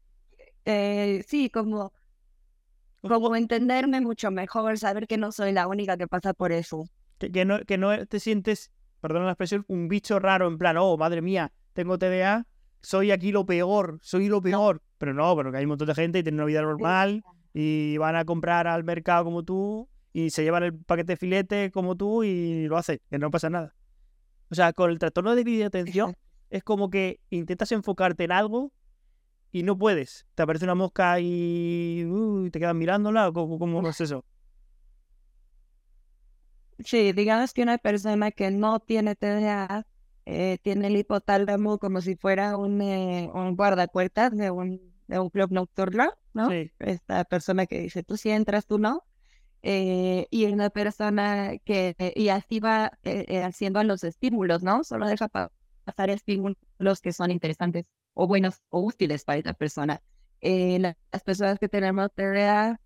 B: eh, sí, como, como entenderme mucho mejor, saber que no soy la única que pasa por eso.
A: Que, que, no, que no te sientes, perdona la expresión, un bicho raro en plan, oh, madre mía, tengo TDA, soy aquí lo peor, soy lo peor. Pero no, pero que hay un montón de gente y tienen una vida normal y van a comprar al mercado como tú y se llevan el paquete de filete como tú y lo hacen, que no pasa nada. O sea, con el trastorno de déficit de atención es como que intentas enfocarte en algo y no puedes. Te aparece una mosca y uh, te quedas mirándola cómo, cómo es eso.
B: Sí, digamos que una persona que no tiene TDA eh, tiene el hipotálamo como si fuera un, eh, un guardapuertas de un, de un club nocturno, ¿no?
A: Sí.
B: Esta persona que dice, tú sí entras, tú no. Eh, y una persona que, y así va eh, eh, haciendo los estímulos, ¿no? Solo deja pa- pasar estímulos que son interesantes o buenos o útiles para esa persona. Eh, la- las personas que tenemos TDA,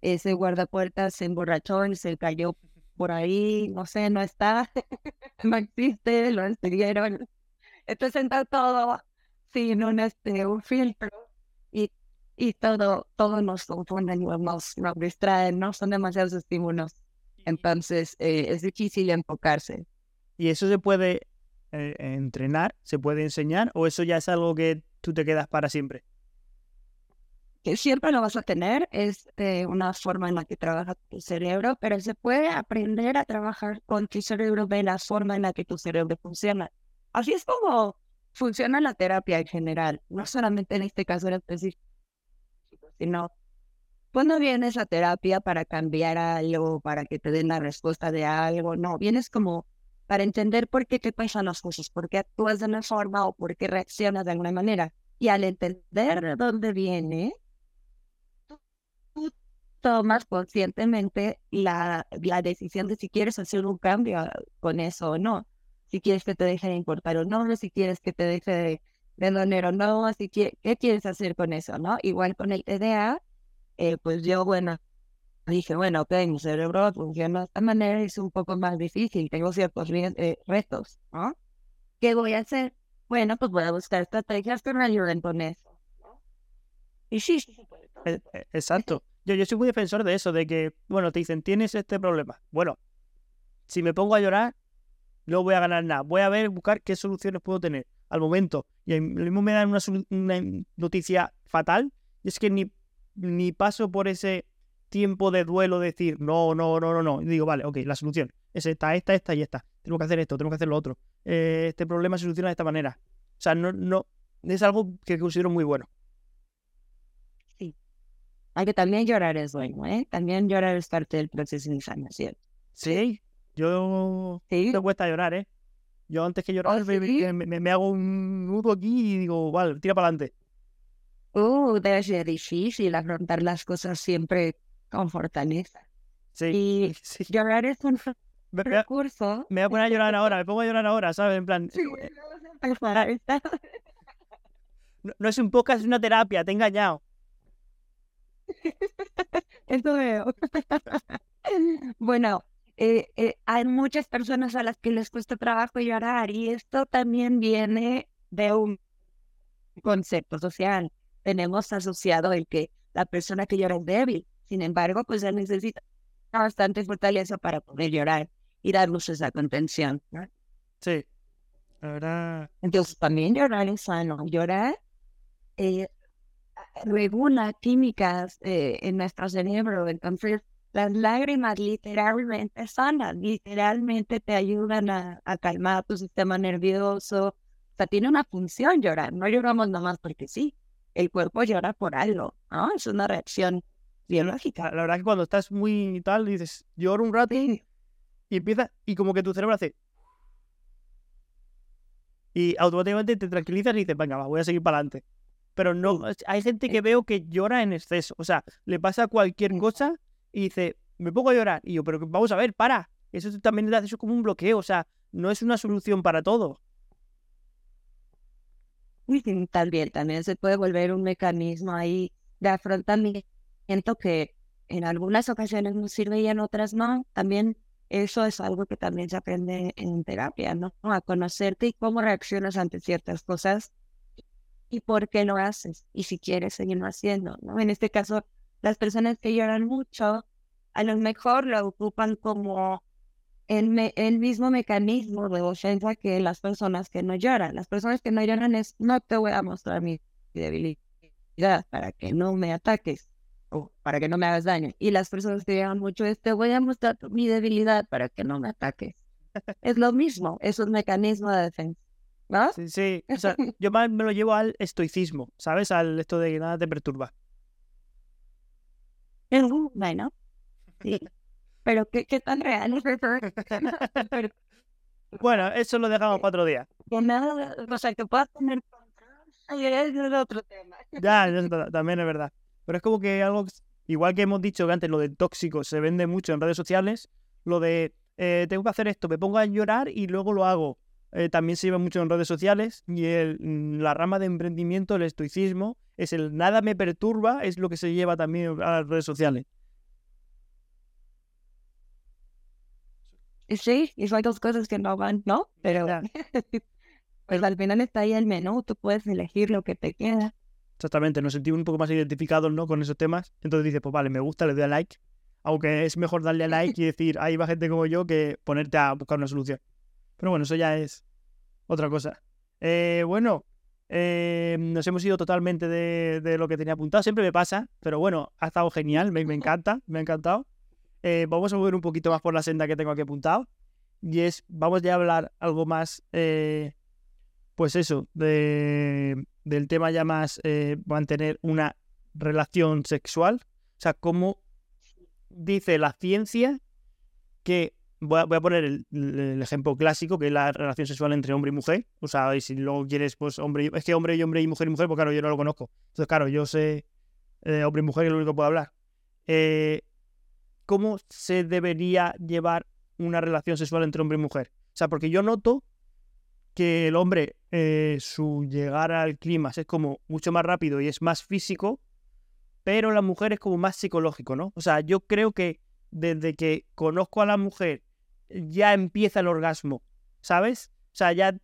B: ese guardapuertas se emborrachó y se cayó por ahí, no sé, no está, no existe, lo despidieron. Entonces entra todo sin un, este, un filtro y, y todo, todo nos confunde, nos, nos distraen, ¿no? Son demasiados estímulos. Entonces eh, es difícil enfocarse.
A: ¿Y eso se puede eh, entrenar? ¿Se puede enseñar? ¿O eso ya es algo que tú te quedas para siempre?
B: Que siempre lo vas a tener, es eh, una forma en la que trabaja tu cerebro, pero se puede aprender a trabajar con tu cerebro de la forma en la que tu cerebro funciona. Así es como funciona la terapia en general, no solamente en este caso en específico, sino cuando vienes a terapia para cambiar algo, para que te den la respuesta de algo, no, vienes como para entender por qué te pasan las cosas, por qué actúas de una forma o por qué reaccionas de alguna manera. Y al entender de dónde viene, tomas conscientemente la, la decisión de si quieres hacer un cambio con eso o no. Si quieres que te deje de importar o no, si quieres que te deje de, de doler o no, si quie- qué quieres hacer con eso, ¿no? Igual con el TDA, eh, pues yo, bueno, dije, bueno, ok, mi cerebro funciona de esta manera, es un poco más difícil, tengo ciertos eh, retos, ¿no? ¿Qué voy a hacer? Bueno, pues voy a buscar estrategias que me ayuden con eso. Y sí, puede.
A: eh, Exacto. Yo, yo soy muy defensor de eso, de que, bueno, te dicen, tienes este problema. Bueno, si me pongo a llorar, no voy a ganar nada. Voy a ver, buscar qué soluciones puedo tener al momento. Y ahí mismo me dan una, noticia fatal. Y es que ni, ni paso por ese tiempo de duelo de decir, no, no, no, no, no. Y digo, vale, ok, la solución es esta, esta, esta y esta. Tengo que hacer esto, tengo que hacer lo otro. Eh, este problema se soluciona de esta manera. O sea, no, no, es algo que considero muy bueno.
B: Aunque también llorar es bueno, ¿eh? También llorar es parte del proceso de sanación.
A: Sí, yo
B: Sí,
A: me cuesta llorar, ¿eh? Yo antes que llorar
B: ¿Oh,
A: me,
B: sí?
A: me- me- me hago un nudo aquí y digo, vale, tira para adelante.
B: uh, debe ser difícil afrontar las cosas siempre con fortaleza.
A: Sí,
B: Y
A: sí.
B: llorar es un
A: Me,
B: recurso.
A: me voy a poner a llorar ahora, me pongo a llorar ahora, ¿sabes? En plan,
B: Sí,
A: eh,
B: empezar, ¿está?
A: no, no es un podcast, es una terapia, te he engañado.
B: Eso veo. Bueno, eh, eh, hay muchas personas a las que les cuesta trabajo llorar y esto también viene de un concepto social. Tenemos asociado el que la persona que llora es débil. Sin embargo, pues se necesita bastante fortaleza para poder llorar y darnos esa contención. ¿no?
A: Sí, la verdad.
B: Entonces, también llorar es sano. Llorar eh, regula químicas eh, en nuestro cerebro. Entonces, las lágrimas literalmente sanan, literalmente te ayudan a, a calmar tu sistema nervioso. O sea, tiene una función llorar. No lloramos nomás porque sí. El cuerpo llora por algo, ¿no? Es una reacción biológica.
A: la verdad que cuando estás muy tal, dices, lloro un rato
B: Sí,
A: y empieza, y como que tu cerebro hace. Y automáticamente te tranquilizas y dices, venga, va, voy a seguir para adelante. Pero no, hay gente que veo que llora en exceso. O sea, le pasa cualquier cosa y dice, me pongo a llorar. Y yo, pero vamos a ver, para. Eso también le hace eso como un bloqueo. O sea, no es una solución para todo.
B: También, también se puede volver un mecanismo ahí de afrontamiento que en algunas ocasiones nos sirve y en otras no. También eso es algo que también se aprende en terapia, ¿no? A conocerte y cómo reaccionas ante ciertas cosas y por qué lo haces y si quieres seguirlo haciendo, ¿no? En este caso, las personas que lloran mucho, a lo mejor lo ocupan como el, el mismo mecanismo de defensa que las personas que no lloran. Las personas que no lloran es, no te voy a mostrar mi debilidad para que no me ataques o para que no me hagas daño. Y las personas que lloran mucho es, te voy a mostrar mi debilidad para que no me ataques. es lo mismo, es un mecanismo de defensa. ¿No?
A: Sí, sí. O sea, yo más me lo llevo al estoicismo, ¿sabes? Al esto de que nada te perturba.
B: Bueno, sí. Pero ¿qué, qué tan real es Pero
A: Bueno, eso lo dejamos para otro día.
B: que nada, o sea, que puedas tener control, es otro tema.
A: Ya, eso también es verdad. Pero es como que algo, igual que hemos dicho que antes lo del tóxico se vende mucho en redes sociales, lo de eh, tengo que hacer esto, me pongo a llorar y luego lo hago. Eh, también se lleva mucho en redes sociales y el, mm, la rama de emprendimiento, el estoicismo, es el nada me perturba, es lo que se lleva también a las redes sociales.
B: Sí, y son dos cosas que no van, ¿no? Pero pues al final está ahí el menú, tú puedes elegir lo que te queda.
A: Exactamente, nos sentimos un poco más identificados ¿no? con esos temas. Entonces dices, pues vale, me gusta, le doy a like. Aunque es mejor darle a like y decir, ahí va gente como yo que ponerte a buscar una solución. Pero bueno, eso ya es otra cosa. Eh, bueno, eh, nos hemos ido totalmente de, lo que tenía apuntado. Siempre me pasa, pero bueno, ha estado genial, me, encanta, me ha encantado. Eh, vamos a mover un poquito más por la senda que tengo aquí apuntado. Y es, vamos ya a hablar algo más, eh, pues eso, de, del tema ya más mantener una relación sexual. O sea, cómo dice la ciencia que voy a, poner el, ejemplo clásico, que es la relación sexual entre hombre y mujer. O sea, y si luego quieres, pues hombre, y- es que hombre y hombre y mujer y mujer, pues claro, yo no lo conozco. Entonces, claro, yo sé eh, hombre y mujer, es lo único que puedo hablar. Eh, ¿Cómo se debería llevar una relación sexual entre hombre y mujer? O sea, porque yo noto que el hombre, eh, su llegar al clima es como mucho más rápido y es más físico, pero la mujer es como más psicológico, ¿no? O sea, yo creo que desde que conozco a la mujer ya empieza el orgasmo, ¿sabes? O sea, ya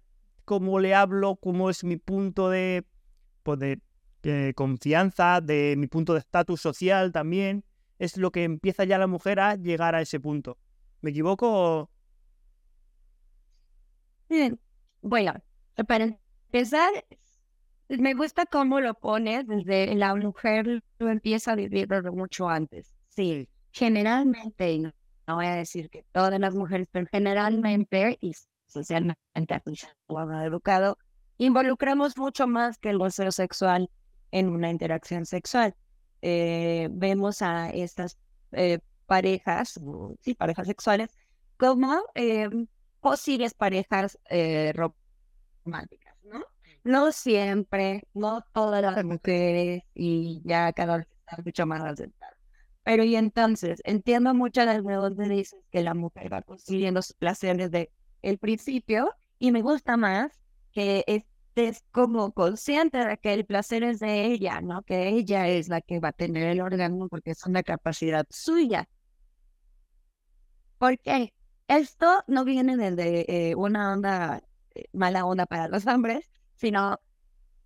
A: como le hablo, cómo es mi punto de, pues de eh, confianza, de mi punto de estatus social también, es lo que empieza ya la mujer a llegar a ese punto. ¿Me equivoco?
B: bueno, para empezar, me gusta cómo lo pones desde la mujer lo empieza a vivir desde mucho antes. Sí, generalmente, no, voy a decir que todas las mujeres, pero generalmente y socialmente o educado, involucramos mucho más que el gozo sexual en una interacción sexual. Eh, vemos a estas eh, parejas, sí, parejas sexuales, como eh, posibles parejas románticas, ¿no? No siempre, no todas las mujeres y ya cada vez está mucho más aceptado. Pero y entonces, entiendo muchas de las dices que la mujer va consiguiendo sus placeres desde el principio y me gusta más que estés como consciente de que el placer es de ella, ¿no? Que ella es la que va a tener el orgasmo porque es una capacidad suya. ¿Por qué? Esto no viene desde eh, una onda, eh, mala onda para los hombres, sino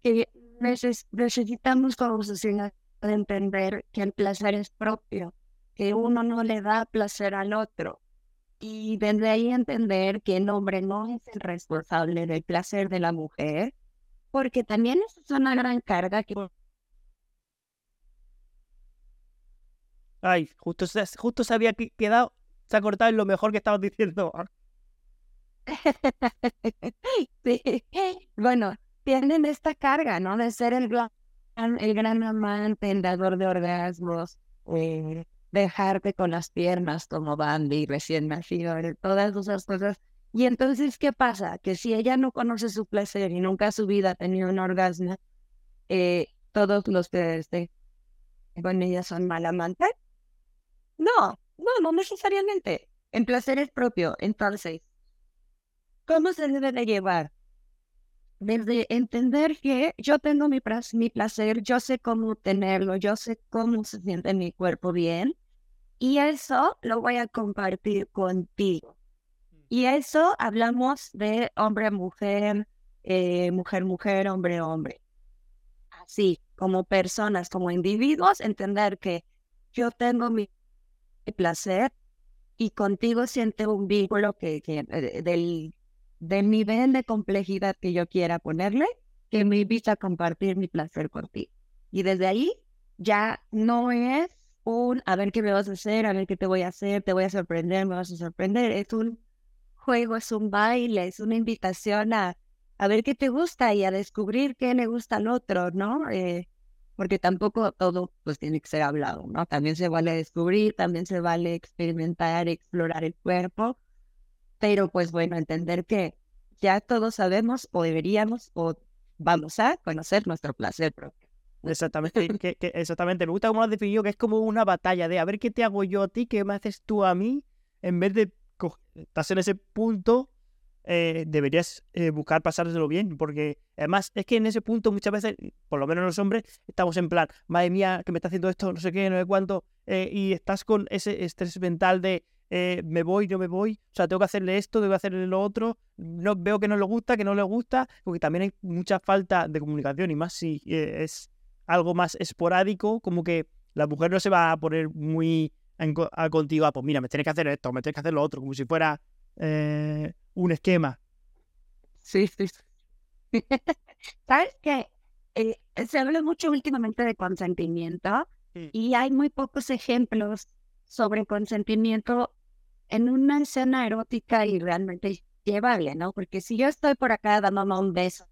B: que neces- necesitamos como sociedad de entender que el placer es propio, que uno no le da placer al otro. Y desde ahí entender que el hombre no es el responsable del placer de la mujer, porque también eso es una gran carga que
A: Ay, justo, se- justo se había que- quedado, se ha cortado en lo mejor que estabas diciendo.
B: Sí. Bueno, tienen esta carga, ¿no? De ser el el gran amante, el dador de orgasmos, eh, dejarte con las piernas como Bambi recién nacido, todas esas cosas. Y entonces, ¿qué pasa? Que si ella no conoce su placer y nunca en su vida ha tenido un orgasmo, eh, todos los que estén con ella son mal amantes. No, no, no necesariamente. El placer es propio. Entonces, ¿cómo se debe de llevar? Desde entender que yo tengo mi, mi placer, yo sé cómo tenerlo, yo sé cómo se siente mi cuerpo bien, y eso lo voy a compartir contigo. Y eso hablamos de hombre a mujer, eh, mujer mujer, hombre hombre. Así, como personas, como individuos, entender que yo tengo mi placer y contigo siento un vínculo que, que eh, del, del nivel de complejidad que yo quiera ponerle, que me invita a compartir mi placer contigo. Y desde ahí ya no es un a ver qué me vas a hacer, a ver qué te voy a hacer, te voy a sorprender, me vas a sorprender. Es un juego, es un baile, es una invitación a a ver qué te gusta y a descubrir qué le gusta al otro, ¿no? Eh, porque tampoco todo pues tiene que ser hablado, ¿no? También se vale descubrir, también se vale experimentar, explorar el cuerpo, pero pues bueno, entender que ya todos sabemos o deberíamos o vamos a conocer nuestro placer propio.
A: Exactamente, que, exactamente. Me gusta cómo lo has definido, que es como una batalla de a ver qué te hago yo a ti, qué me haces tú a mí, en vez de estás en ese punto, eh, deberías eh, buscar pasárselo bien, porque además es que en ese punto muchas veces, por lo menos los hombres, estamos en plan, madre mía, que me está haciendo esto, no sé qué, no sé cuánto, eh, y estás con ese estrés mental de me voy, no me voy, o sea, tengo que hacerle esto, tengo que hacerle lo otro, no veo que no le gusta, que no le gusta, porque también hay mucha falta de comunicación y más si es algo más esporádico, como que la mujer no se va a poner muy a contigo, ah, pues mira, me tienes que hacer esto, me tienes que hacer lo otro, como si fuera eh, un esquema.
B: Sí, sí. ¿Sabes qué? Eh, se habla mucho últimamente de consentimiento y hay muy pocos ejemplos sobre consentimiento en una escena erótica y realmente llevable, ¿no? Porque si yo estoy por acá dándome un beso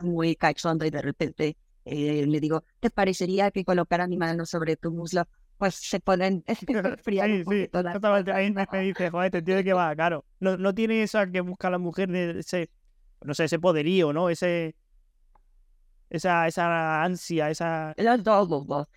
B: muy cachondo y de repente eh, le digo, ¿te parecería que colocara mi mano sobre tu muslo? Pues se pueden
A: enfriar sí, sí, totalmente. Ahí me, dice, joder, te entiende que va, claro. No, no tiene esa que busca la mujer de ese, no sé, ese poderío, ¿no? Ese, esa, esa ansia, esa...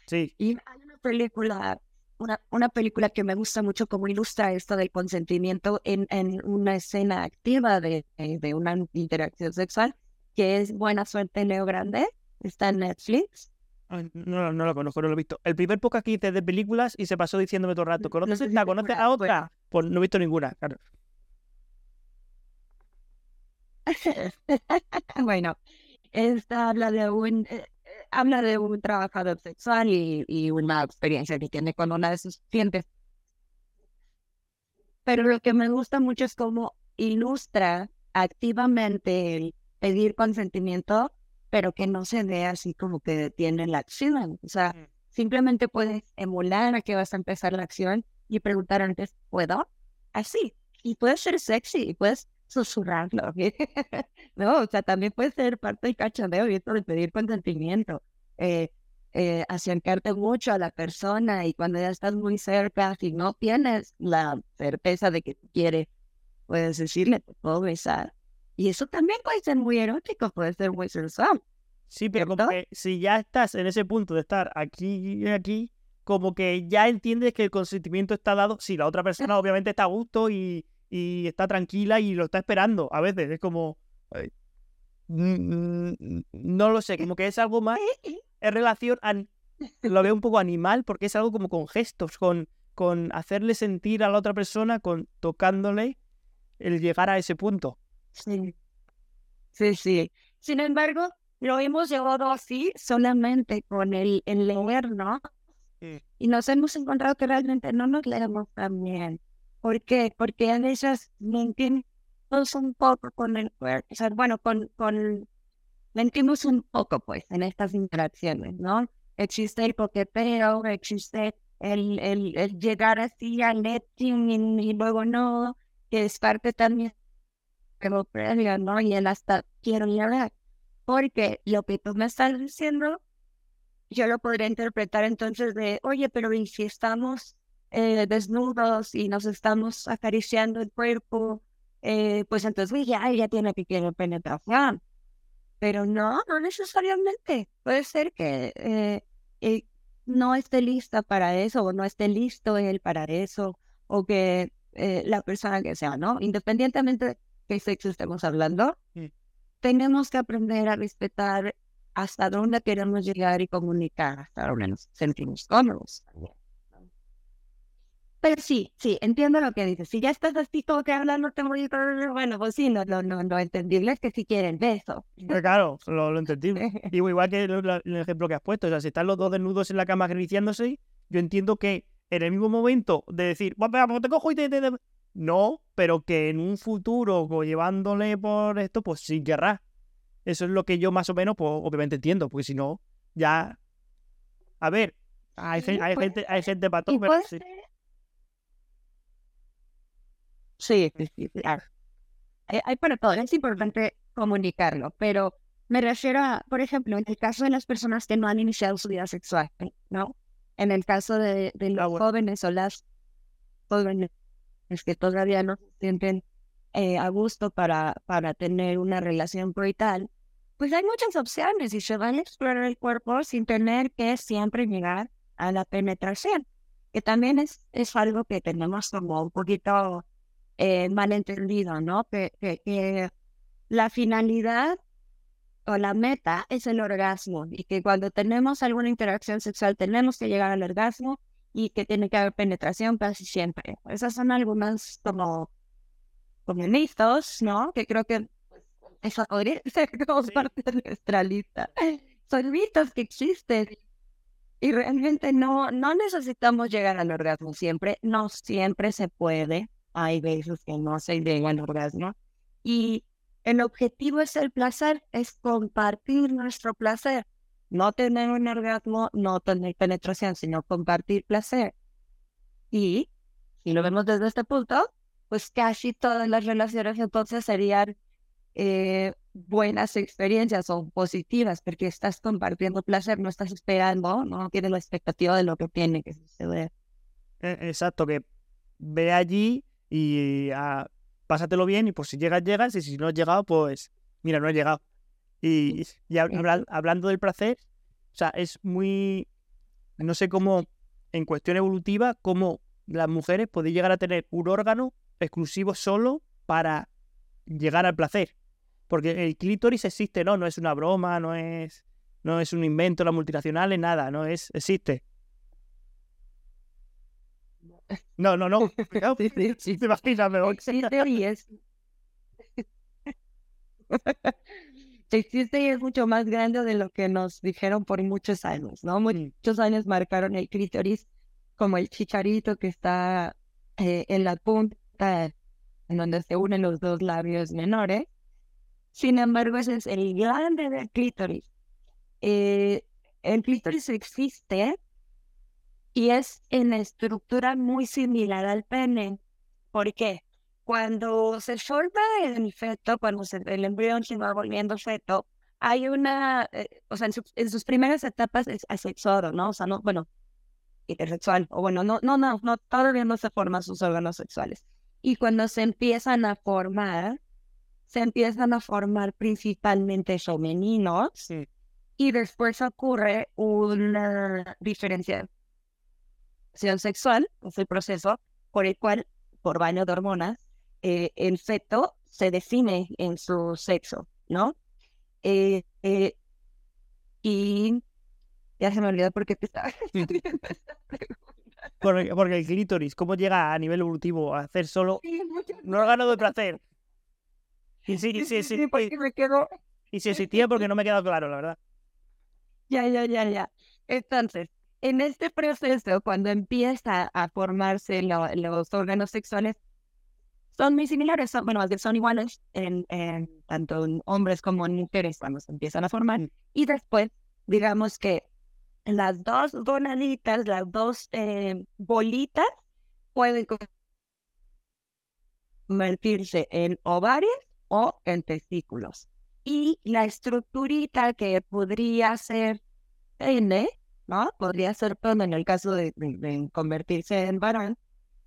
B: Sí. Y hay una película, una, una película que me gusta mucho como ilustra esto del consentimiento en, en una escena activa de, de una interacción sexual, que es Buena Suerte Leo Grande Está en Netflix.
A: no, no lo conozco, no lo he visto. El primer podcast que hice de películas y se pasó diciéndome todo el rato, ¿conoces la? ¿Conoces a otra? Pues no he visto ninguna, claro.
B: bueno, esta habla de un eh, habla de un trabajador sexual y, y, una experiencia que tiene con una de sus clientes. Pero lo que me gusta mucho es cómo ilustra activamente el pedir consentimiento pero que no se vea así como que detiene la acción. O sea, mm. simplemente puedes emular a que vas a empezar la acción y preguntar antes, ¿puedo? Así. Y puede ser sexy, y puedes susurrarlo. no, o sea, también puede ser parte del cachondeo y esto de pedir consentimiento. Eh, eh, acercarte mucho a la persona y cuando ya estás muy cerca, si no tienes la certeza de que quiere, puedes decirle, te puedo besar y eso también puede ser muy erótico, puede ser muy sensual.
A: Sí, pero como que si ya estás en ese punto de estar aquí y aquí, como que ya entiendes que el consentimiento está dado. Si la otra persona obviamente está a gusto y, y está tranquila y lo está esperando. A veces es como. no lo sé, como que es algo más en relación a. Lo veo un poco animal porque es algo como con gestos, con, con hacerle sentir a la otra persona, con tocándole el llegar a ese punto.
B: Sí. Sí, sí. Sin embargo, lo hemos llevado así solamente con el, el leer, ¿no? Y nos hemos encontrado que realmente no nos leemos tan bien. ¿Por qué? Porque a veces mentimos un poco con el cuerpo, o sea, bueno, con, con, mentimos un poco, pues, en estas interacciones, ¿no? Existe el coqueteo, existe el, el, el llegar así al netting y, luego no, que es parte también como previo, ¿no? Y él hasta quiero llorar. Porque lo que tú me estás diciendo, yo lo podría interpretar entonces de, oye, pero ¿y si estamos eh, desnudos y nos estamos acariciando el cuerpo? Eh, pues entonces ya, ya tiene que querer penetración. Pero no, no necesariamente. Puede ser que eh, no esté lista para eso, o no esté listo él para eso, o que la persona que sea, ¿no? Independientemente qué sexo estamos hablando, mm. tenemos que aprender a respetar hasta dónde queremos llegar y comunicar, hasta dónde nos sentimos cómodos. Pero sí, sí, entiendo lo que dices. Si ya estás así como que hablando, te voy bueno, pues sí, no, no, no, no entendible es que si quieren beso.
A: Claro, lo, lo entendible. igual que el, ejemplo que has puesto, o sea, si están los dos desnudos en la cama acariciándose, yo entiendo que en el mismo momento de decir, bueno, pues te cojo y te, no, pero que en un futuro, llevándole por esto, pues sí querrá. Eso es lo que yo más o menos, pues obviamente entiendo, porque si no, ya... A ver, hay, hay gente, hay gente para todo,
B: sí. Sí, claro. hay para todo, es importante comunicarlo, pero me refiero a, por ejemplo, en el caso de las personas que no han iniciado su vida sexual, ¿no? En el caso de, de los jóvenes o las jóvenes que todavía no se sienten eh, a gusto para, para tener una relación coital, pues hay muchas opciones y se van a explorar el cuerpo sin tener que siempre llegar a la penetración, que también es, es algo que tenemos como un poquito eh, malentendido, ¿no? Que, que, la finalidad o la meta es el orgasmo y que cuando tenemos alguna interacción sexual tenemos que llegar al orgasmo y que tiene que haber penetración casi siempre. Esas son algunas como, como mitos, ¿no? Que creo que eso podría ser como parte de nuestra lista. Son mitos que existen y realmente no, no necesitamos llegar al orgasmo siempre, no siempre se puede. Hay veces que no se llega al orgasmo. Y el objetivo es el placer, es compartir nuestro placer. No tener un orgasmo, no tener penetración, sino compartir placer. Y si lo vemos desde este punto, pues casi todas las relaciones entonces serían eh, buenas experiencias o positivas, porque estás compartiendo placer, no estás esperando, no tienes la expectativa de lo que tiene que suceder.
A: E, exacto, que ve allí y ah, pásatelo bien y pues si llegas, llegas y si no has llegado, pues mira, no has llegado. Y, y hablando del placer, o sea, es muy, no sé cómo, en cuestión evolutiva, cómo las mujeres pueden llegar a tener un órgano exclusivo solo para llegar al placer. Porque el clítoris existe, ¿no? No es una broma, no es, no es un invento de las multinacionales, nada, no es, existe. No, no, no. Te imaginas, me
B: Existe y es. existe y es mucho más grande de lo que nos dijeron por muchos años, ¿no? Muchos años marcaron el clítoris como el chicharito que está eh, en la punta, en donde se unen los dos labios menores. Sin embargo, ese es el grande del clítoris. Eh, el clítoris existe y es en estructura muy similar al pene. ¿Por qué? Cuando se forma el feto, cuando el embrión se va volviendo feto, hay una, eh, o sea, en, sus primeras etapas es asexuado, ¿no? O sea, no, bueno, heterosexual, o bueno, no, no, no, no, todavía no se forman sus órganos sexuales. Y cuando se empiezan a formar, se empiezan a formar principalmente femeninos y después ocurre una diferenciación sexual, es el proceso por el cual, por baño de hormonas, eh, el feto se define en su sexo, ¿no? Eh, eh, y ya se me olvidó por qué te estaba
A: porque, porque el clítoris, ¿cómo llega a nivel evolutivo a hacer solo un órgano de placer? Y sí, sí, sí,
B: me quedo...
A: Y si existía porque no me ha quedado claro, la verdad.
B: Ya, ya, ya, ya. Entonces, en este proceso, cuando empieza a formarse los órganos sexuales, son muy similares, son, bueno, son iguales en, tanto en hombres como en mujeres cuando se empiezan a formar. Y después, digamos que las dos gonaditas, las dos eh, bolitas, pueden convertirse en ovarios o en testículos. Y la estructurita que podría ser pene, ¿no? Podría ser pene en el caso de, convertirse en varón,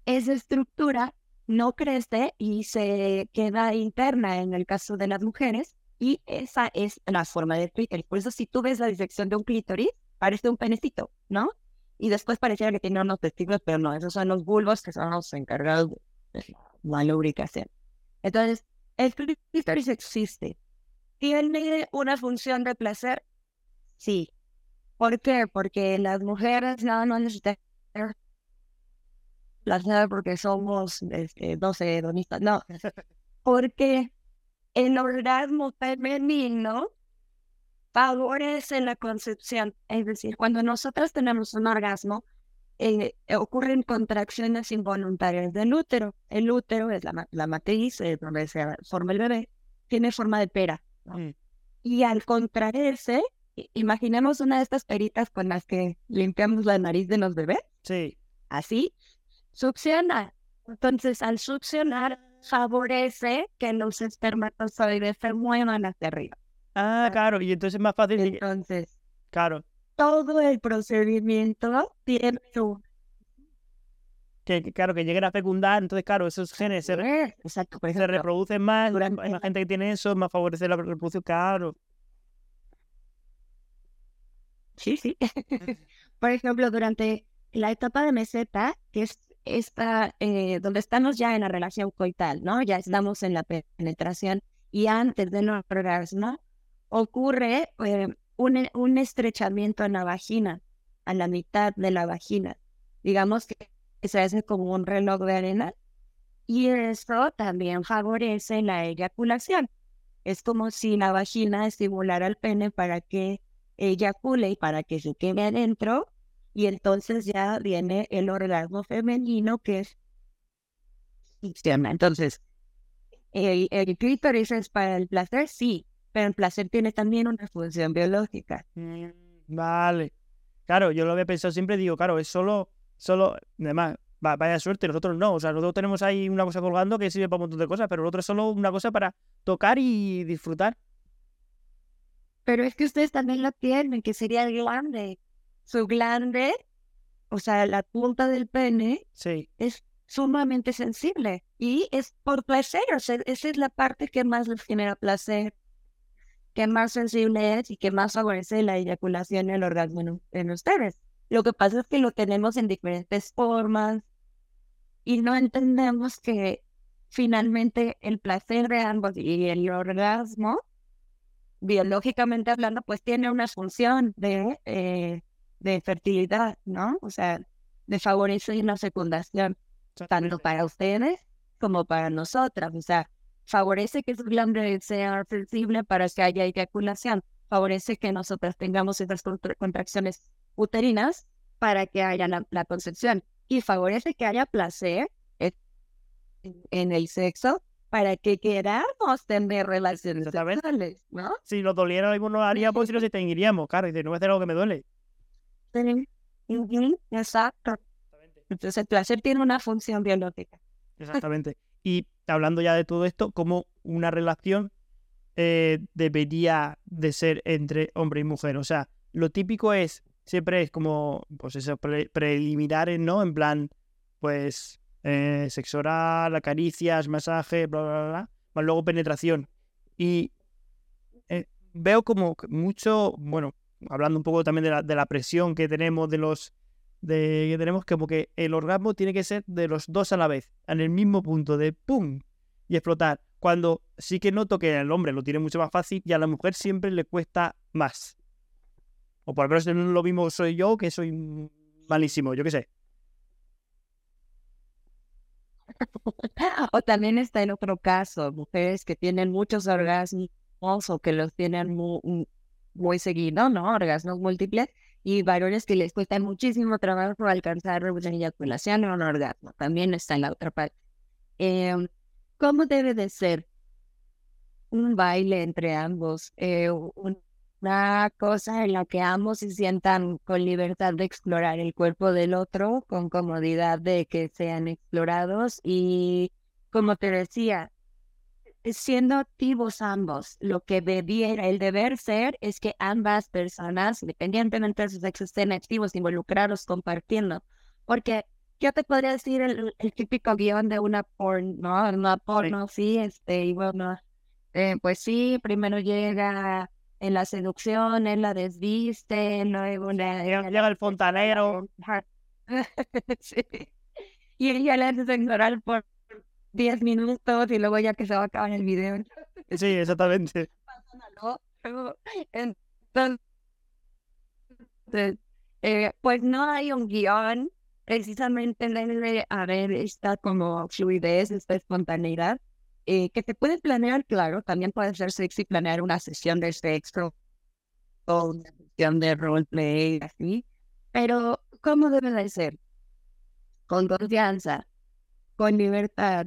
B: esa estructura no crece y se queda interna en el caso de las mujeres y esa es la forma del clítoris. Por eso si tú ves la disección de un clítoris, parece un penecito, ¿no? Y después pareciera que tiene unos testículos, pero no, esos son los bulbos que son los encargados de la lubricación. Entonces, el clítoris existe. ¿Tiene una función de placer? Sí. ¿Por qué? Porque las mujeres no, no necesitan placer porque somos, este, no sé, hedonistas. No. Porque el orgasmo femenino favorece la concepción. Es decir, cuando nosotros tenemos un orgasmo, eh, ocurren contracciones involuntarias del útero. El útero es la, la matriz eh, donde se forma el bebé, tiene forma de pera. Mm. Y al contraerse, imaginemos una de estas peritas con las que limpiamos la nariz de los bebés.
A: Sí.
B: Así, succiona. Entonces, al succionar, favorece que los espermatozoides se muevan hacia arriba.
A: Ah, claro, y entonces es más fácil.
B: Entonces,
A: Claro,
B: todo el procedimiento tiene un...
A: que, que- claro, que lleguen a fecundar, entonces, claro, esos genes se,
B: Exacto, por
A: se
B: ejemplo,
A: reproducen más,
B: durante
A: hay más gente que tiene eso, más favorece la reproducción, claro.
B: Sí, sí. Por ejemplo, durante la etapa de meseta, que es esta, eh, donde estamos ya en la relación coital, ¿no? Ya estamos en la penetración y antes del orgasmo, ocurre eh, un, e- un estrechamiento en la vagina, a la mitad de la vagina. Digamos que se hace como un reloj de arena y eso también favorece la eyaculación. Es como si la vagina estimulara al pene para que eyacule y para que se quede adentro y entonces ya viene el orgasmo femenino que es. Entonces, el, el clítoris es para el placer, sí, pero el placer tiene también una función biológica.
A: Mm, Vale. Claro, yo lo había pensado siempre, digo, claro, es solo, solo, además, va- vaya suerte, nosotros no, o sea, nosotros tenemos ahí una cosa colgando que sirve para un montón de cosas, pero el otro es solo una cosa para tocar y disfrutar.
B: Pero es que ustedes también lo tienen, que sería el glande. Su glande, o sea, la punta del pene,
A: Sí,
B: es sumamente sensible y es por placer, o sea, esa es la parte que más les genera placer, que más sensible es y que más favorece la eyaculación y el orgasmo en, en ustedes. Lo que pasa es que lo tenemos en diferentes formas y no entendemos que finalmente el placer de ambos y el orgasmo, biológicamente hablando, pues tiene una función de, eh, de fertilidad, ¿no? O sea, de favorecer la fecundación tanto para ustedes como para nosotras. O sea, favorece que su glande sea sensible para que haya eyaculación. Favorece que nosotras tengamos esas contra- contracciones uterinas para que haya la, la concepción. Y favorece que haya placer en, en el sexo para que queramos tener relaciones sexuales, ¿no?
A: si nos doliera lo mismo nos haría, pues si nos extinguiríamos, claro, y dice, no a hacer algo que me duele.
B: Sí. Exacto. Entonces el placer tiene una función biológica.
A: Exactamente. Y hablando ya de todo esto, ¿cómo una relación eh, debería de ser entre hombre y mujer? O sea, lo típico es, siempre es como, pues eso, pre- preliminares, ¿no? En plan, pues, eh, sexo oral, acaricias, masaje, bla, bla, bla, bla, más luego penetración. Y eh, veo como mucho, bueno, hablando un poco también de la, de la presión que tenemos de los de que tenemos como que el orgasmo tiene que ser de los dos a la vez, en el mismo punto de pum y explotar. Cuando sí que noto que el hombre lo tiene mucho más fácil y a la mujer siempre le cuesta más. O por lo menos lo mismo soy yo, que soy malísimo, yo qué sé.
B: O también está el otro caso, mujeres que tienen muchos orgasmos o que los tienen muy, muy seguido, ¿no? Orgasmos múltiples, y varones que les cuesta muchísimo trabajo alcanzar una eyaculación o un orgasmo. También está en la otra parte. Em, ¿Cómo debe de ser un baile entre ambos? Eh, una cosa en la que ambos se sientan con libertad de explorar el cuerpo del otro, con comodidad de que sean explorados y, como te decía, siendo activos ambos, lo que debiera, el deber ser es que ambas personas, independientemente de su sexo, estén activos, involucrados, compartiendo. Porque yo te podría decir el, el típico guion de una porno, ¿no? Una porno, sí, este, y bueno, eh, pues sí, primero llega en la seducción, él la desviste, luego
A: Llega, llega el fontanero.
B: Sí. Y ella le hace sexo oral por 10 minutos y luego ya que se va a acabar el video.
A: Sí, exactamente.
B: Entonces, eh, pues no hay un guion, precisamente debe haber esta como fluidez, esta espontaneidad, eh, que te puede planear, claro, también puede ser sexy planear una sesión de sexo o una sesión de roleplay, así, pero ¿cómo debe de ser? Con confianza, con libertad,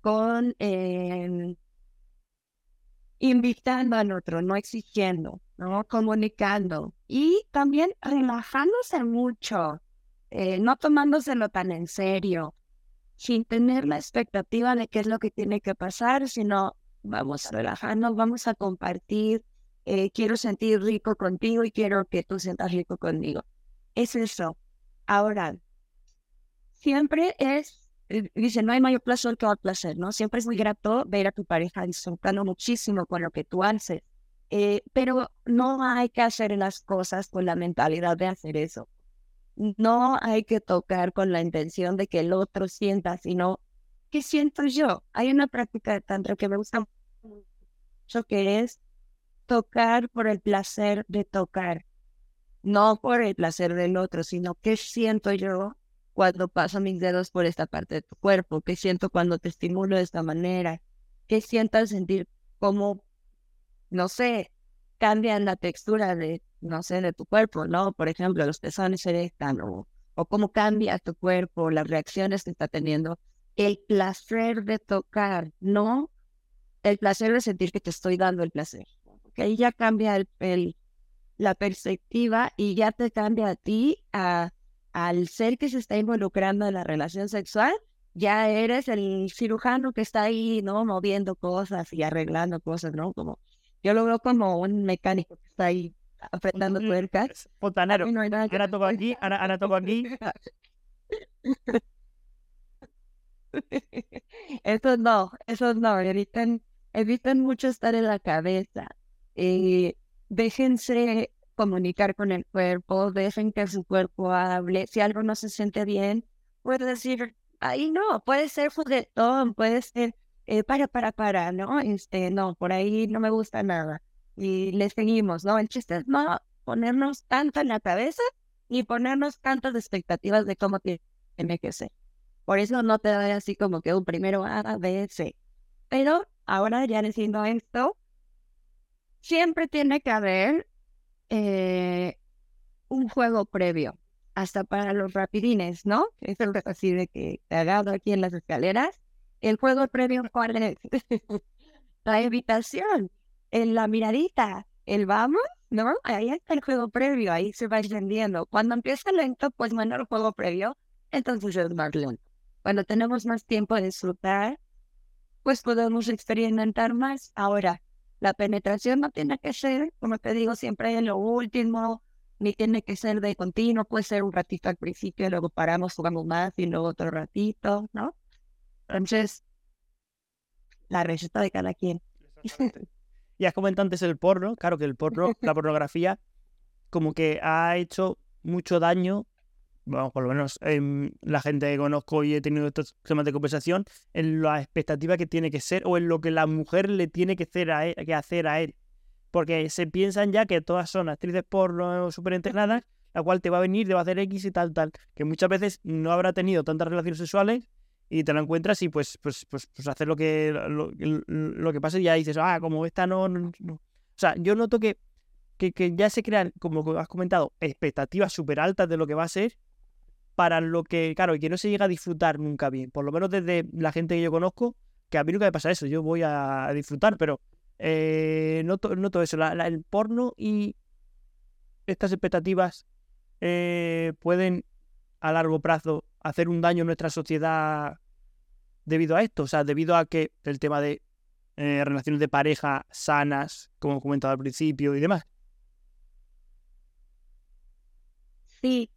B: con eh, invitando al otro, no exigiendo, ¿no? Comunicando y también relajándose mucho, eh, no tomándoselo tan en serio. Sin tener la expectativa de qué es lo que tiene que pasar, sino vamos a relajarnos, vamos a compartir, eh, quiero sentir rico contigo y quiero que tú sientas rico conmigo. Es eso. Ahora, siempre es, eh, dice, no hay mayor placer que el placer, ¿no? Siempre es muy grato ver a tu pareja disfrutando muchísimo con lo que tú haces, eh, pero no hay que hacer las cosas con la mentalidad de hacer eso no hay que tocar con la intención de que el otro sienta, sino ¿qué siento yo? Hay una práctica de tantra que me gusta mucho que es tocar por el placer de tocar, no por el placer del otro, sino qué siento yo cuando paso mis dedos por esta parte de tu cuerpo, qué siento cuando te estimulo de esta manera, qué siento al sentir cómo, no sé, cambian la textura de no sé, de tu cuerpo, ¿no? Por ejemplo, los pezones se erectan o, o cómo cambia tu cuerpo, las reacciones que está teniendo. El placer de tocar, no el placer de sentir que te estoy dando el placer. Que ahí ya cambia el, la perspectiva y ya te cambia a ti, a, al ser que se está involucrando en la relación sexual, ya eres el cirujano que está ahí, ¿no? Moviendo cosas y arreglando cosas, ¿no? Como yo lo veo como un mecánico que está ahí apretando tuercas.
A: Fontanero. No ahora toco aquí, ahora, ahora toco aquí.
B: Eso no, eso no, eviten, eviten mucho estar en la cabeza. Eh, déjense comunicar con el cuerpo, dejen que su cuerpo hable. Si algo no se siente bien, puede decir, ahí no, puede ser juguetón, puede ser, eh, para, para, para, ¿no? Este, no, por ahí no me gusta nada y le seguimos, ¿no? El chiste es no ponernos tanto en la cabeza ni ponernos tantas expectativas de cómo tiene que ser. Por eso no te da así como que un primero A, B, C. Pero ahora ya diciendo esto, siempre tiene que haber eh, un juego previo, hasta para los rapidines, ¿no? Es así de que te agarro aquí en las escaleras. El juego previo, ¿cuál es? La invitación en la miradita, el vamos, ¿no? Ahí está el juego previo, ahí se va entendiendo. Cuando empieza lento, pues bueno, el juego previo, entonces es más lento. Cuando tenemos más tiempo de disfrutar, pues podemos experimentar más. Ahora, la penetración no tiene que ser, como te digo, siempre en lo último, ni tiene que ser de continuo, puede ser un ratito al principio, luego paramos, jugamos más y luego otro ratito, ¿no? Entonces, la receta de cada quien.
A: Y has comentado antes el porno, claro que el porno, la pornografía, como que ha hecho mucho daño, bueno, por lo menos en la gente que conozco y he tenido estos temas de conversación, en la expectativa que tiene que ser o en lo que la mujer le tiene que hacer a él. Que hacer a él. Porque se piensan ya que todas son actrices porno súper entrenadas, la cual te va a venir, te va a hacer X y tal, tal. Que muchas veces no habrá tenido tantas relaciones sexuales y te lo encuentras y pues, pues, pues, pues hacer lo que, lo, lo, que pasa y ya dices, ah, como esta no, O sea, yo noto que, que, que, ya se crean, como has comentado, expectativas súper altas de lo que va a ser para lo que, claro, y que no se llega a disfrutar nunca bien. Por lo menos desde la gente que yo conozco, que a mí nunca me pasa eso, yo voy a disfrutar, pero eh, noto, noto eso, el porno y estas expectativas eh, pueden a largo plazo hacer un daño en nuestra sociedad debido a esto, o sea, debido a que el tema de eh, relaciones de pareja sanas, como he comentado al principio y demás.
B: Sí,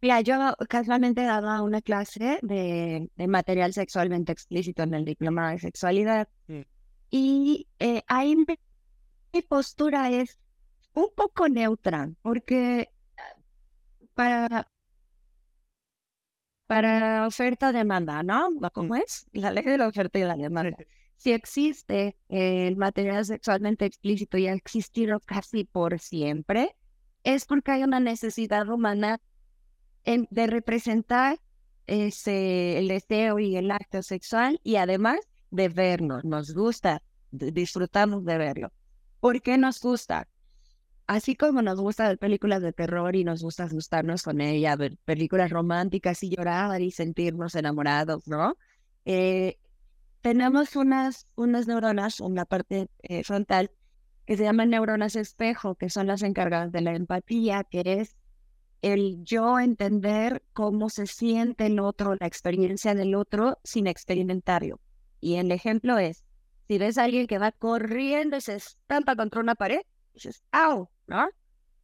B: mira, yo casualmente daba una clase de, material sexualmente explícito en el diploma de sexualidad mm. y eh, ahí mi postura es un poco neutra, porque para para oferta-demanda, ¿no? ¿Cómo mm. es? La ley de la oferta y la demanda. Si existe el material sexualmente explícito y ha existido casi por siempre, es porque hay una necesidad humana de representar ese, el deseo y el acto sexual y además de vernos. Nos gusta, disfrutamos de verlo. ¿Por qué nos gusta? Así como nos gusta ver películas de terror y nos gusta asustarnos con ella, ver películas románticas y llorar y sentirnos enamorados, ¿no? Eh, tenemos unas, unas neuronas en la parte eh, frontal que se llaman neuronas espejo, que son las encargadas de la empatía, que es el yo entender cómo se siente el otro, la experiencia del otro sin experimentarlo. Y el ejemplo es, si ves a alguien que va corriendo y se estampa contra una pared, dices, ¡au! ¿No?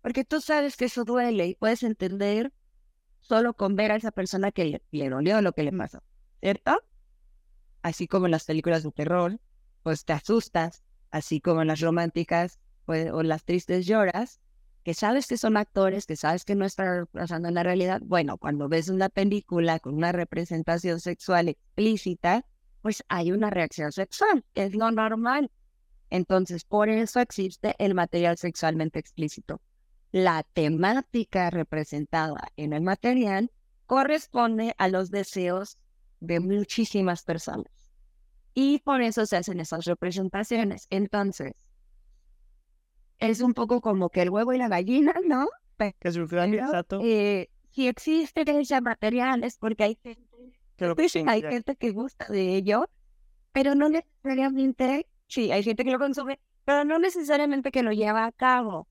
B: Porque tú sabes que eso duele y puedes entender solo con ver a esa persona que le, le dolió lo que le pasó, ¿cierto? Así como en las películas de terror, pues te asustas, así como en las románticas pues, o las tristes lloras, que sabes que son actores, que sabes que no están pasando en la realidad. Bueno, cuando ves una película con una representación sexual explícita, pues hay una reacción sexual, es lo normal. Entonces, por eso existe el material sexualmente explícito. La temática representada en el material corresponde a los deseos de muchísimas personas. Y por eso se hacen esas representaciones. Entonces, es un poco como que el huevo y la gallina, ¿no?
A: Que exacto.
B: Eh, si existen esos materiales, porque hay gente que, hay gente que gusta de ello, pero no necesariamente, sí, hay gente que lo consume, pero no necesariamente que lo lleva a cabo.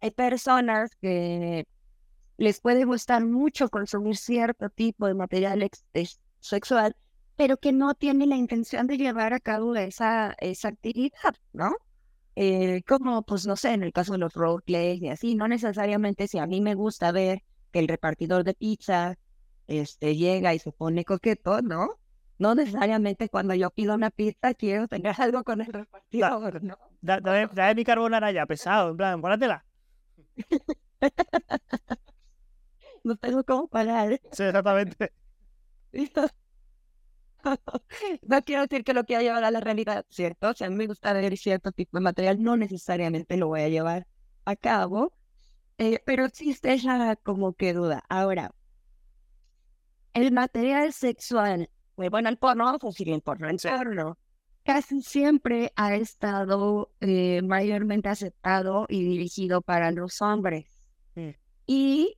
B: Hay personas que les puede gustar mucho consumir cierto tipo de material sexual, pero que no tienen la intención de llevar a cabo esa, esa actividad, ¿no? Eh, como, pues no sé, en el caso de los roleplays y así, no necesariamente si a mí me gusta ver que el repartidor de pizza este, llega y se pone coqueto, ¿no? No necesariamente cuando yo pido una pizza quiero tener algo con el repartidor, ¿no?
A: dame, mi carbonara ya, pesado, en plan, póngatela.
B: no tengo cómo parar.
A: Sí, exactamente.
B: no quiero decir que lo quiera llevar a la realidad, ¿cierto? O sea, a mí me gusta ver cierto tipo de material, no necesariamente lo voy a llevar a cabo, eh, pero existe esa como que duda. Ahora, el material sexual, bueno, el porno, pues sí, el porno, el porno, casi siempre ha estado eh, mayormente aceptado y dirigido para los hombres. Mm. Y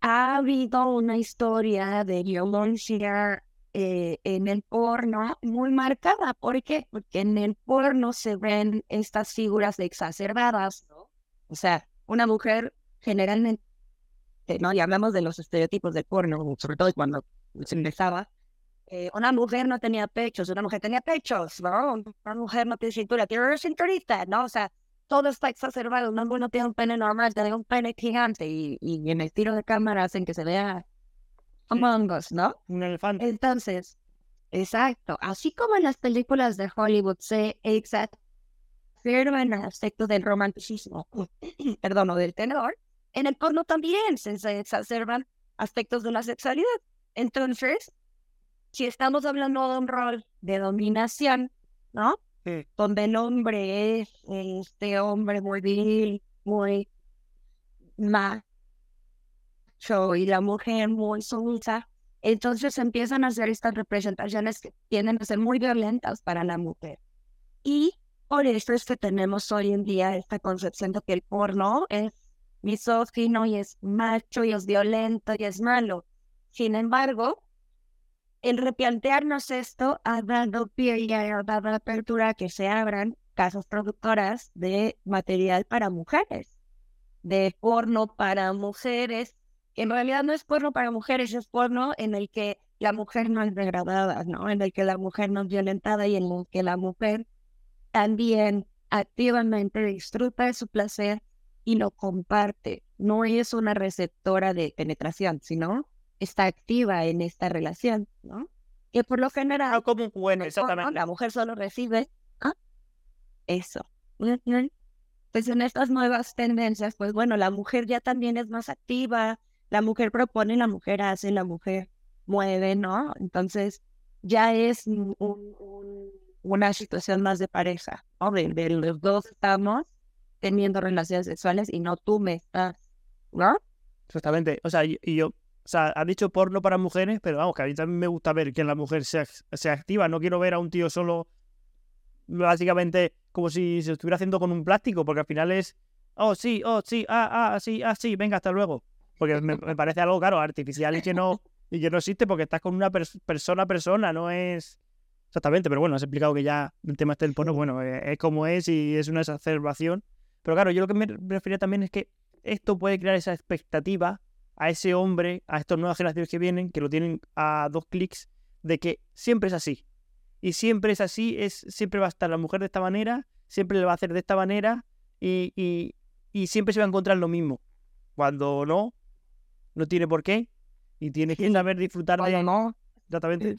B: ha habido una historia de violencia eh, en el porno muy marcada. ¿Por qué? Porque en el porno se ven estas figuras exacerbadas, ¿no? O sea, una mujer generalmente, ¿no? Y hablamos de los estereotipos del porno, sobre todo cuando se empezaba. Eh, una mujer no tenía pechos, una mujer tenía pechos, ¿no? Una mujer no tiene cintura, tiene una cinturita, ¿no? O sea, todo está exacerbado. Un hombre no tiene un pene normal, tiene un pene gigante y, y en el tiro de cámara hacen que se vea Among Us, ¿no?
A: Un elefante.
B: Entonces, exacto. Así como en las películas de Hollywood se exacerban el aspecto del romanticismo, perdón, o del tenor, en el porno también se, exacerban aspectos de la sexualidad. Entonces, si estamos hablando de un rol de dominación, ¿no? Donde el hombre es este hombre muy viril, muy más y la mujer muy sumisa. Entonces empiezan a hacer estas representaciones que tienden a ser muy violentas para la mujer. Y por eso es que tenemos hoy en día esta concepción de que el porno es misógino y es macho y es violento y es malo. Sin embargo, el replantearnos esto ha dado pie y ha dado apertura a que se abran casas productoras de material para mujeres, de porno para mujeres, en realidad no es porno para mujeres, es porno en el que la mujer no es degradada, ¿no? En el que la mujer no es violentada y en el que la mujer también activamente disfruta de su placer y lo comparte. No es una receptora de penetración, sino está activa en esta relación, ¿no? Que por lo general,
A: no como bueno, exactamente.
B: la mujer solo recibe ¿ah? eso. Pues en estas nuevas tendencias, pues bueno, la mujer ya también es más activa, la mujer propone, la mujer hace, la mujer mueve, ¿no? Entonces ya es una situación más de pareja, ¿no? De, los dos estamos teniendo relaciones sexuales y no tú me estás, ¿no?
A: Exactamente. O sea, y, yo, o sea, ha dicho porno para mujeres, pero vamos, que a mí también me gusta ver que la mujer sea, sea activa. No quiero ver a un tío solo, básicamente, como si se estuviera haciendo con un plástico, porque al final es, oh, sí, oh, sí, ah, ah, sí, ah, sí, venga, hasta luego. Porque me, parece algo, claro, artificial y que no, y que no existe porque estás con una persona a persona, no es... Exactamente, pero bueno, has explicado que ya el tema este del porno, bueno, eh, es, como es y es una exacerbación. Pero claro, yo lo que me refería también es que esto puede crear esa expectativa a ese hombre, a estas nuevas generaciones que vienen, que lo tienen a dos clics, de que siempre es así. Y siempre es así, es, siempre va a estar la mujer de esta manera, siempre le va a hacer de esta manera y, y, y siempre se va a encontrar lo mismo. Cuando no, no tiene por qué y tienes que saber disfrutar de...
B: No,
A: Exactamente.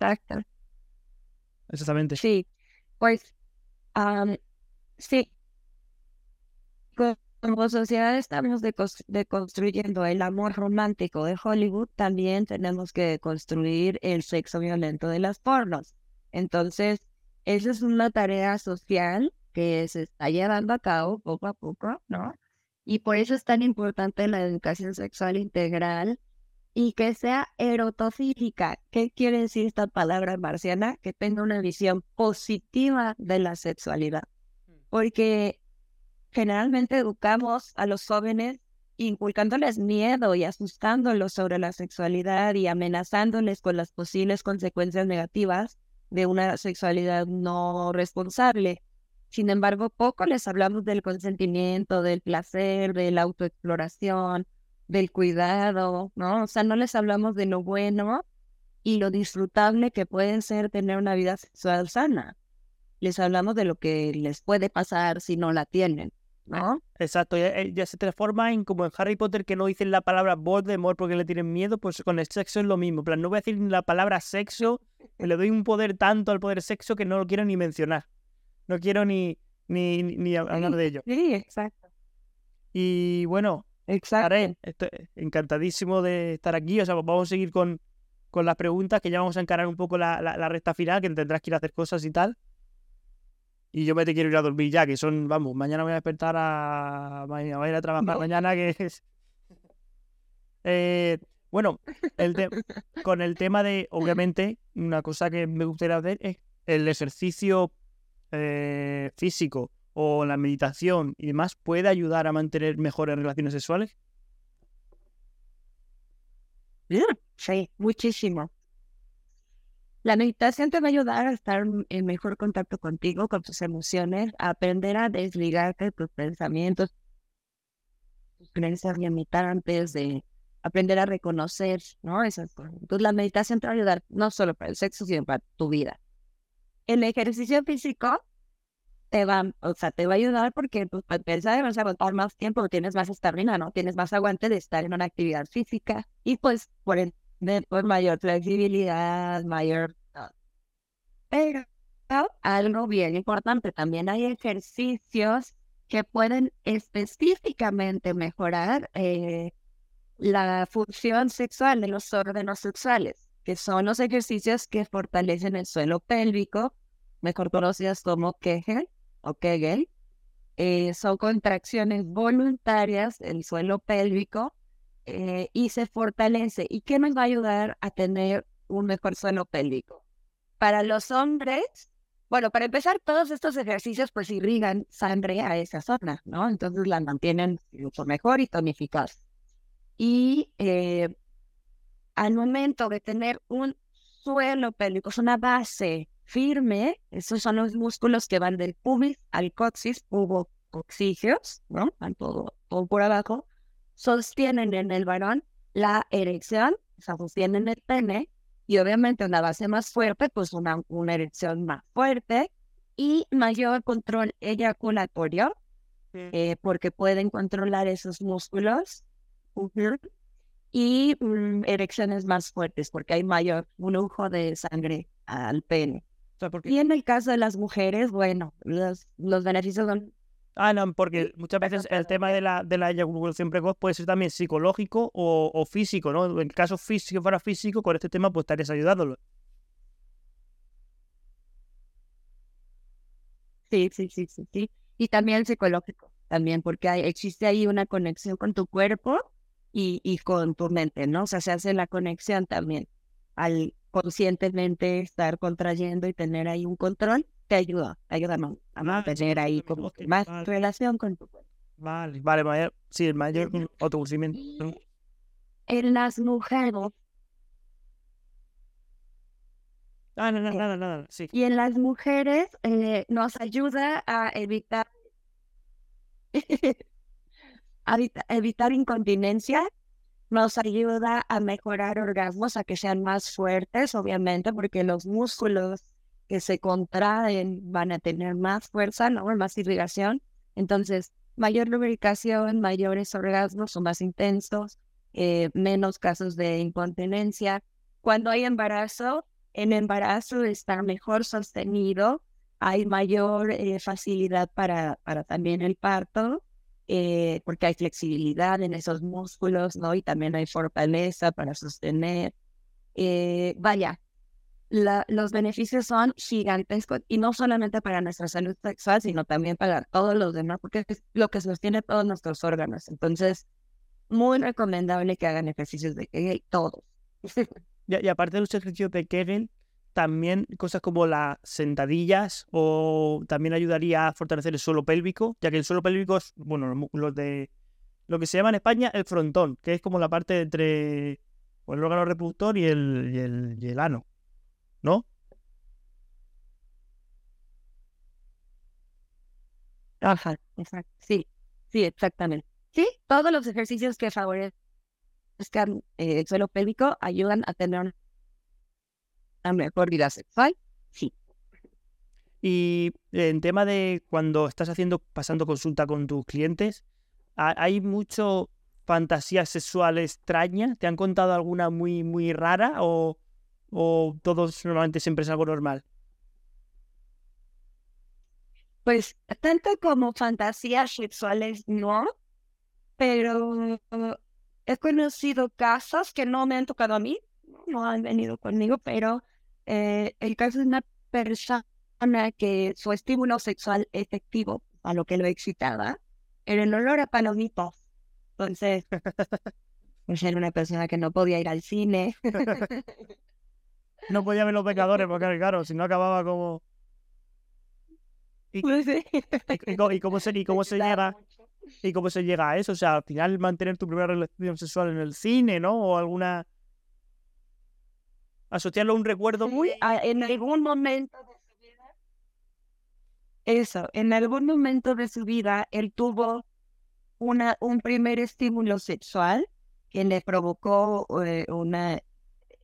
B: exacto.
A: Exactamente.
B: Sí, pues am, sí, Co- como sociedad estamos deconstruyendo el amor romántico de Hollywood, también tenemos que construir el sexo violento de las pornos. Entonces, esa es una tarea social que se está llevando a cabo poco a poco, ¿no? Y por eso es tan importante la educación sexual integral y que sea erotofílica. ¿Qué quiere decir esta palabra marciana? Que tenga una visión positiva de la sexualidad. Porque generalmente educamos a los jóvenes inculcándoles miedo y asustándolos sobre la sexualidad y amenazándoles con las posibles consecuencias negativas de una sexualidad no responsable. Sin embargo, poco les hablamos del consentimiento, del placer, de la autoexploración, del cuidado, ¿no? O sea, no les hablamos de lo bueno y lo disfrutable que puede ser tener una vida sexual sana. Les hablamos de lo que les puede pasar si no la tienen, ¿no?
A: Exacto, ya, eh, ya se transforma en como en Harry Potter que no dicen la palabra Voldemort porque le tienen miedo, pues con el sexo es lo mismo. En plan, no voy a decir la palabra sexo, que le doy un poder tanto al poder sexo que no lo quiero ni mencionar. No quiero ni, ni, ni- ni hablar de ello.
B: Sí, exacto.
A: Y bueno,
B: Exacto.
A: Karen, estoy encantadísimo de estar aquí. O sea, pues vamos a seguir con, con las preguntas, que ya vamos a encarar un poco la, la, la recta final, que tendrás que ir a hacer cosas y tal. Y yo me te quiero ir a dormir ya, que son, vamos, mañana voy a despertar a. Mañana voy a ir a trabajar
B: No.
A: mañana, que es. Eh, bueno, el te- con el tema de, obviamente, una cosa que me gustaría hacer es el ejercicio eh, físico o la meditación y demás puede ayudar a mantener mejores relaciones sexuales.
B: Sí, muchísimo. La meditación te va a ayudar a estar en mejor contacto contigo, con tus emociones, a aprender a desligarte de tus pensamientos, tus creencias limitantes, de aprender a reconocer, ¿no? Esas cosas. Entonces, la meditación te va a ayudar no solo para el sexo, sino para tu vida. El ejercicio físico te va, o sea, te va a ayudar porque, pues, para empezar, vas a aguantar más tiempo, tienes más estamina, ¿no? Tienes más aguante de estar en una actividad física y, pues, por ende, pues, mayor flexibilidad, mayor... Pero algo bien importante, también hay ejercicios que pueden específicamente mejorar eh, la función sexual de los órganos sexuales, que son los ejercicios que fortalecen el suelo pélvico, mejor conocidos como Kegel o Kegel. Eh, son contracciones voluntarias del suelo pélvico eh, y se fortalece. ¿Y qué nos va a ayudar a tener un mejor suelo pélvico? Para los hombres, bueno, para empezar, todos estos ejercicios pues irrigan sangre a esa zona, ¿no? Entonces la mantienen mucho mejor y tonificadas. Y eh, al momento de tener un suelo pélvico, es una base firme, esos son los músculos que van del pubis al coxis, pubocoxigios, ¿no? Van todo, todo por abajo, sostienen en el varón la erección, o sea, sostienen el pene, y obviamente una base más fuerte, pues una, una erección más fuerte y mayor control eyaculatorio, eh, porque pueden controlar esos músculos y mm, erecciones más fuertes, porque hay mayor flujo de sangre al pene.
A: O sea, porque,
B: Y en el caso de las mujeres, bueno, los, los beneficios son
A: ah, no, porque muchas veces el tema de la, de la eyaculación precoz puede ser también psicológico o, o físico, ¿no? En el caso físico, si fuera físico, con este tema, pues estarías ayudándolo.
B: Sí, sí, sí, sí, sí. Y también psicológico, también, porque hay, existe ahí una conexión con tu cuerpo y, y con tu mente, ¿no? O sea, se hace la conexión también. Al conscientemente estar contrayendo y tener ahí un control, te ayuda, te ayuda ¿no? a mantener ahí como que más
A: vale.
B: relación con tu cuerpo.
A: Vale, vale, mayor, sí, el mayor autoconocimiento.
B: En las mujeres,
A: Ah, no, no, nada, nada, sí.
B: y en las mujeres eh, nos ayuda a evitar evitar incontinencia, nos ayuda a mejorar orgasmos, a que sean más fuertes, obviamente, porque los músculos que se contraen van a tener más fuerza, ¿no? Más irrigación. Entonces, mayor lubricación, mayores orgasmos son más intensos, eh, menos casos de incontinencia. Cuando hay embarazo, en embarazo está mejor sostenido, hay mayor eh, facilidad para, para también el parto, eh, porque hay flexibilidad en esos músculos, ¿no? Y también hay fortaleza para sostener. vaya, los beneficios son gigantescos y no solamente para nuestra salud sexual, sino también para todos los demás, porque es lo que sostiene todos nuestros órganos. Entonces, muy recomendable que hagan ejercicios de Kegel todos.
A: y, aparte de los ejercicios de Kegel, también cosas como las sentadillas o también ayudaría a fortalecer el suelo pélvico, ya que el suelo pélvico es, bueno, los de lo que se llama en España el frontón, que es como la parte entre el órgano reproductor y el, y el ano. ¿No?
B: Ajá, exacto. Sí, sí, exactamente. Sí, todos los ejercicios que favorecen eh, el suelo pélvico ayudan a tener una mejor vida sexual. Sí.
A: Y en tema de cuando estás haciendo, pasando consulta con tus clientes, ¿hay mucho fantasía sexual extraña? ¿Te han contado alguna muy, muy rara o, o todos normalmente siempre es algo normal?
B: Pues tanto como fantasías sexuales no, pero he conocido casos que no me han tocado a mí, no han venido conmigo, pero eh, el caso de una persona que su estímulo sexual efectivo, a lo que lo excitaba, era el olor a palomitos. Entonces, pues era una persona que no podía ir al cine.
A: no podía ver los pecadores porque, claro, si no acababa como... Y, pues cómo se, y cómo se llega y cómo se llega a eso, o sea, al final mantener tu primera relación sexual en el cine, ¿no? O alguna asociarlo a un recuerdo muy
B: en algún momento de su vida. Eso, en algún momento de su vida él tuvo una un primer estímulo sexual que le provocó eh, una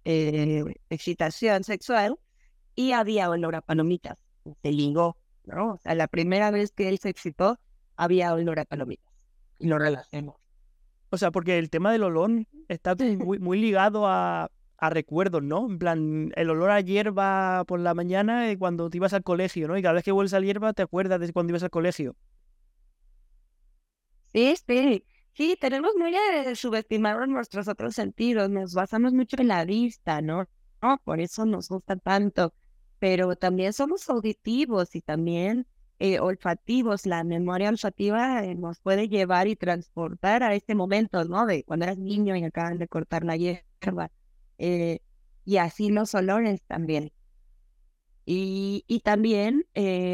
B: eh, excitación sexual y había olor a palomitas. Se ligó, ¿no? O sea, la primera vez que él se excitó, había olor a palomitas. Y lo relacionó.
A: O sea, porque el tema del olor está muy, muy ligado a, a recuerdos, ¿no? En plan, el olor a hierba por la mañana cuando te ibas al colegio, ¿no? Y cada vez que vuelves a hierba te acuerdas de cuando ibas al colegio.
B: Sí, sí. Sí, tenemos muy a subestimar nuestros otros sentidos, nos basamos mucho en la vista, ¿no? ¿no? Por eso nos gusta tanto, pero también somos auditivos y también eh, olfativos. La memoria olfativa eh, nos puede llevar y transportar a este momento, ¿no? De cuando eras niño y acaban de cortar la hierba. Eh, y así los olores también. Y, y también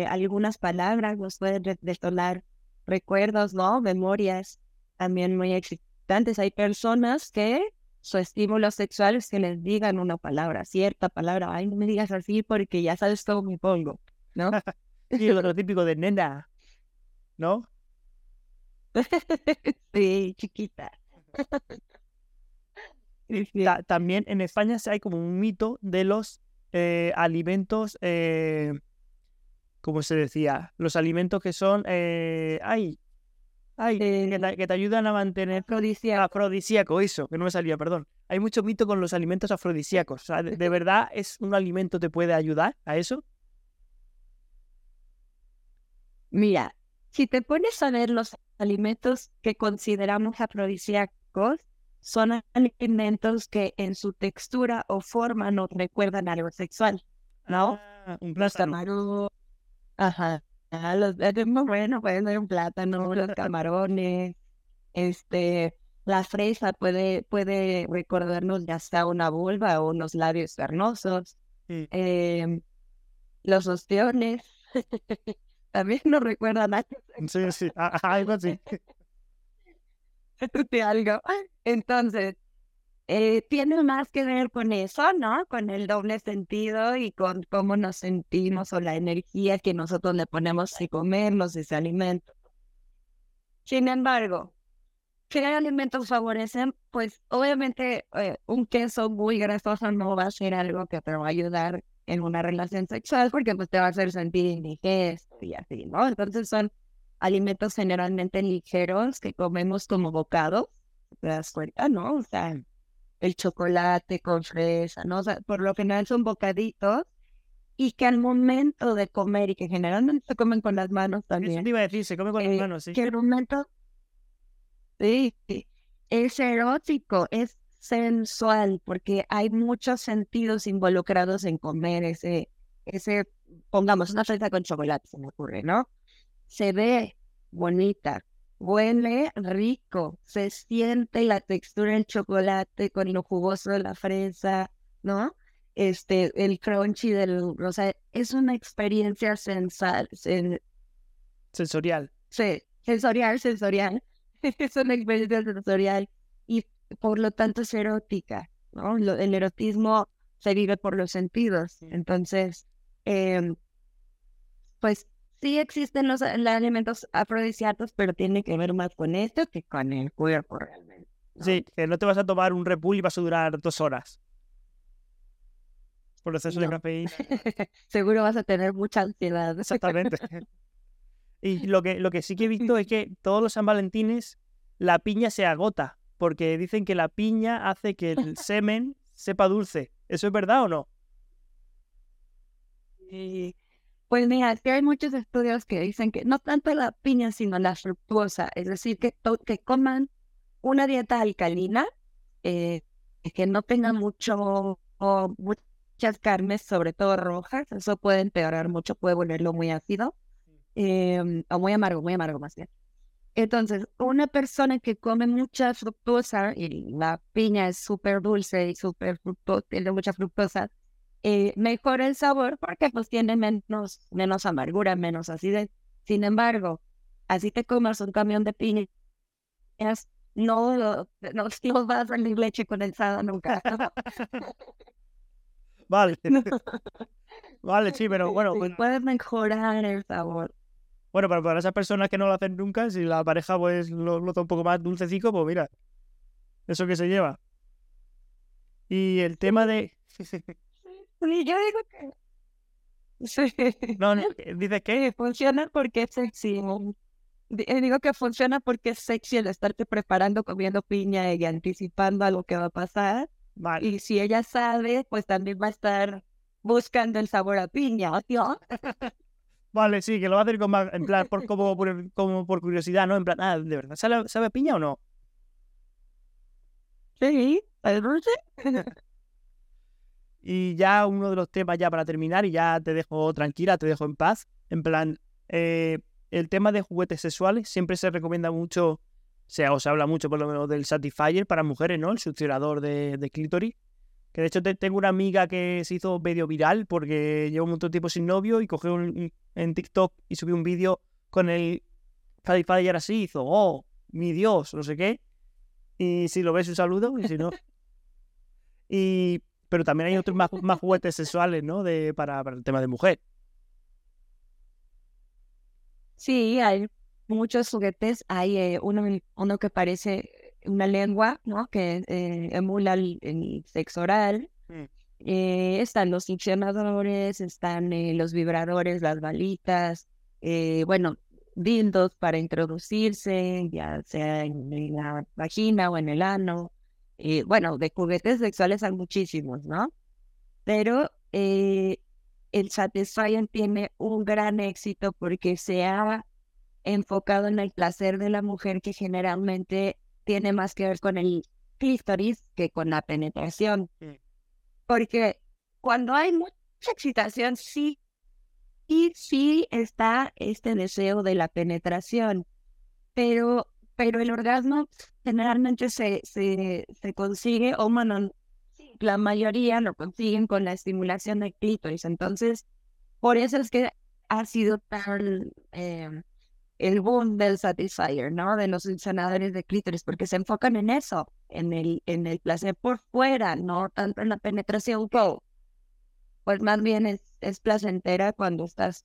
B: algunas palabras nos pueden detonar recuerdos, ¿no? Memorias también muy excitantes. Hay personas que su estímulo sexual es que les digan una palabra, cierta palabra. Ay, no me digas así porque ya sabes cómo me pongo, ¿no?
A: sí, lo típico de nena, ¿no?
B: sí, chiquita.
A: también en España hay como un mito de los eh, alimentos, eh, ¿cómo se decía? Los alimentos que son, eh, ay, Ay, que, te, ayudan a mantener
B: afrodisíaco.
A: afrodisíaco, eso, que no me salía, perdón. Hay mucho mito con los alimentos afrodisíacos. O sea, ¿de, verdad es un alimento te puede ayudar a eso?
B: Mira, si te pones a ver los alimentos que consideramos afrodisíacos, son alimentos que en su textura o forma nos recuerdan algo sexual, ¿no?
A: Ah, un plátano.
B: Ajá. Ah, los bueno, pueden ser un plátano, los camarones, este, la fresa puede, puede recordarnos ya sea una vulva o unos labios carnosos. Em, los ostiones también nos recuerdan a...
A: Sí, sí, algo así.
B: algo. Entonces, eh, tiene más que ver con eso, ¿no? Con el doble sentido y con cómo nos sentimos o la energía que nosotros le ponemos a comernos ese alimento. Sin embargo, ¿Qué alimentos favorecen? Pues obviamente eh, un queso muy grasoso no va a ser algo que te va a ayudar en una relación sexual porque pues te va a hacer sentir indigesto y así, ¿no? Entonces son alimentos generalmente ligeros que comemos como bocados, ¿te das cuenta, no? O sea, el chocolate con fresa, ¿no? O sea, por lo general son bocaditos y que al momento de comer y que generalmente se comen con las manos también.
A: Eso te iba a decir, se come con las
B: eh,
A: manos, sí.
B: Que al momento Sí, es erótico, es sensual, porque hay muchos sentidos involucrados en comer ese, ese, pongamos una fresa con chocolate, se me ocurre, ¿no? Se ve bonita, huele rico, se siente la textura del chocolate con lo jugoso de la fresa, ¿no? Este, el crunchy del, o sea, es una experiencia sensal,
A: sensorial.
B: Sí, sensorial, sensorial es una experiencia sensorial y por lo tanto es erótica, ¿no? el erotismo se vive por los sentidos. Entonces, em, pues sí existen los, alimentos afrodisíacos, pero tiene que ver más con esto que con el cuerpo realmente.
A: Sí, que no te vas a tomar un repul y vas a durar dos horas. Por los exceso de cafeína.
B: Seguro vas a tener mucha ansiedad.
A: Exactamente. Y lo que, lo que sí que he visto es que todos los San Valentines la piña se agota, porque dicen que la piña hace que el semen sepa dulce. ¿Eso es verdad o no?
B: Pues mira, que hay muchos estudios que dicen que no tanto la piña, sino la fructuosa, es decir, que, que coman una dieta alcalina, eh, que no tenga mucho muchas carnes, sobre todo rojas, eso puede empeorar mucho, puede volverlo muy ácido. Em, o muy amargo, muy amargo más bien. Entonces, una persona que come mucha fructosa, y la piña es súper dulce y súper fructosa, tiene mucha fructosa, eh, mejora el sabor porque pues tiene menos, menos amargura, menos acidez. Sin embargo, así te comas un camión de piñas, no, no, no vas a salir leche condensada nunca.
A: vale. vale, sí, pero bueno.
B: Puedes mejorar el sabor.
A: Bueno, pero para esas personas que no lo hacen nunca, si la pareja pues lo nota un poco más dulcecico, pues mira, eso que se lleva. Y el tema de...
B: Sí, yo digo
A: que... No, dices que
B: funciona porque es sexy. Eh, digo que funciona porque es sexy el estarte preparando, comiendo piña y anticipando a lo que va a pasar.
A: Vale.
B: Y si ella sabe, pues también va a estar buscando el sabor a piña, ¿no?
A: Vale, sí, que lo va a hacer con en plan, por, como, por, como por curiosidad, ¿no? En plan, ah, ¿de verdad sabe, sabe a piña o no?
B: Sí, dulce.
A: y ya uno de los temas ya para terminar, y ya te dejo tranquila, te dejo en paz. En plan, eh, el tema de juguetes sexuales siempre se recomienda mucho, o sea, o se habla mucho por lo menos del Satisfyer para mujeres, ¿no? El succionador de, de clítoris. Que de hecho tengo una amiga que se hizo medio viral porque lleva un montón de tiempo sin novio y cogió en TikTok y subió un vídeo con el y así, hizo, oh, mi Dios, no sé qué. Y si lo ves, un saludo, y si no. y, pero también hay otros más, más juguetes sexuales, ¿no? De, para, para el tema de mujer.
B: Sí, hay muchos juguetes. Hay eh, uno, uno que parece una lengua, ¿no? Que eh, emula el, sexo oral. Mm. Eh, están los succionadores, están eh, los vibradores, las balitas, bueno, dildos para introducirse, ya sea en, la vagina o en el ano. Bueno, de juguetes sexuales hay muchísimos, ¿no? Pero el Satisfyer tiene un gran éxito porque se ha enfocado en el placer de la mujer que generalmente tiene más que ver con el clítoris que con la penetración. Porque cuando hay mucha excitación, sí, y sí está este deseo de la penetración, pero, pero el orgasmo generalmente se, se, se consigue, o bueno, la mayoría lo consiguen con la estimulación del clítoris. Entonces, por eso es que ha sido tan eh, el boom del satisfier, ¿no? De los sanadores de clítoris, porque se enfocan en eso, en el, en el placer por fuera, no tanto en la penetración, pues más bien es, es placentera cuando estás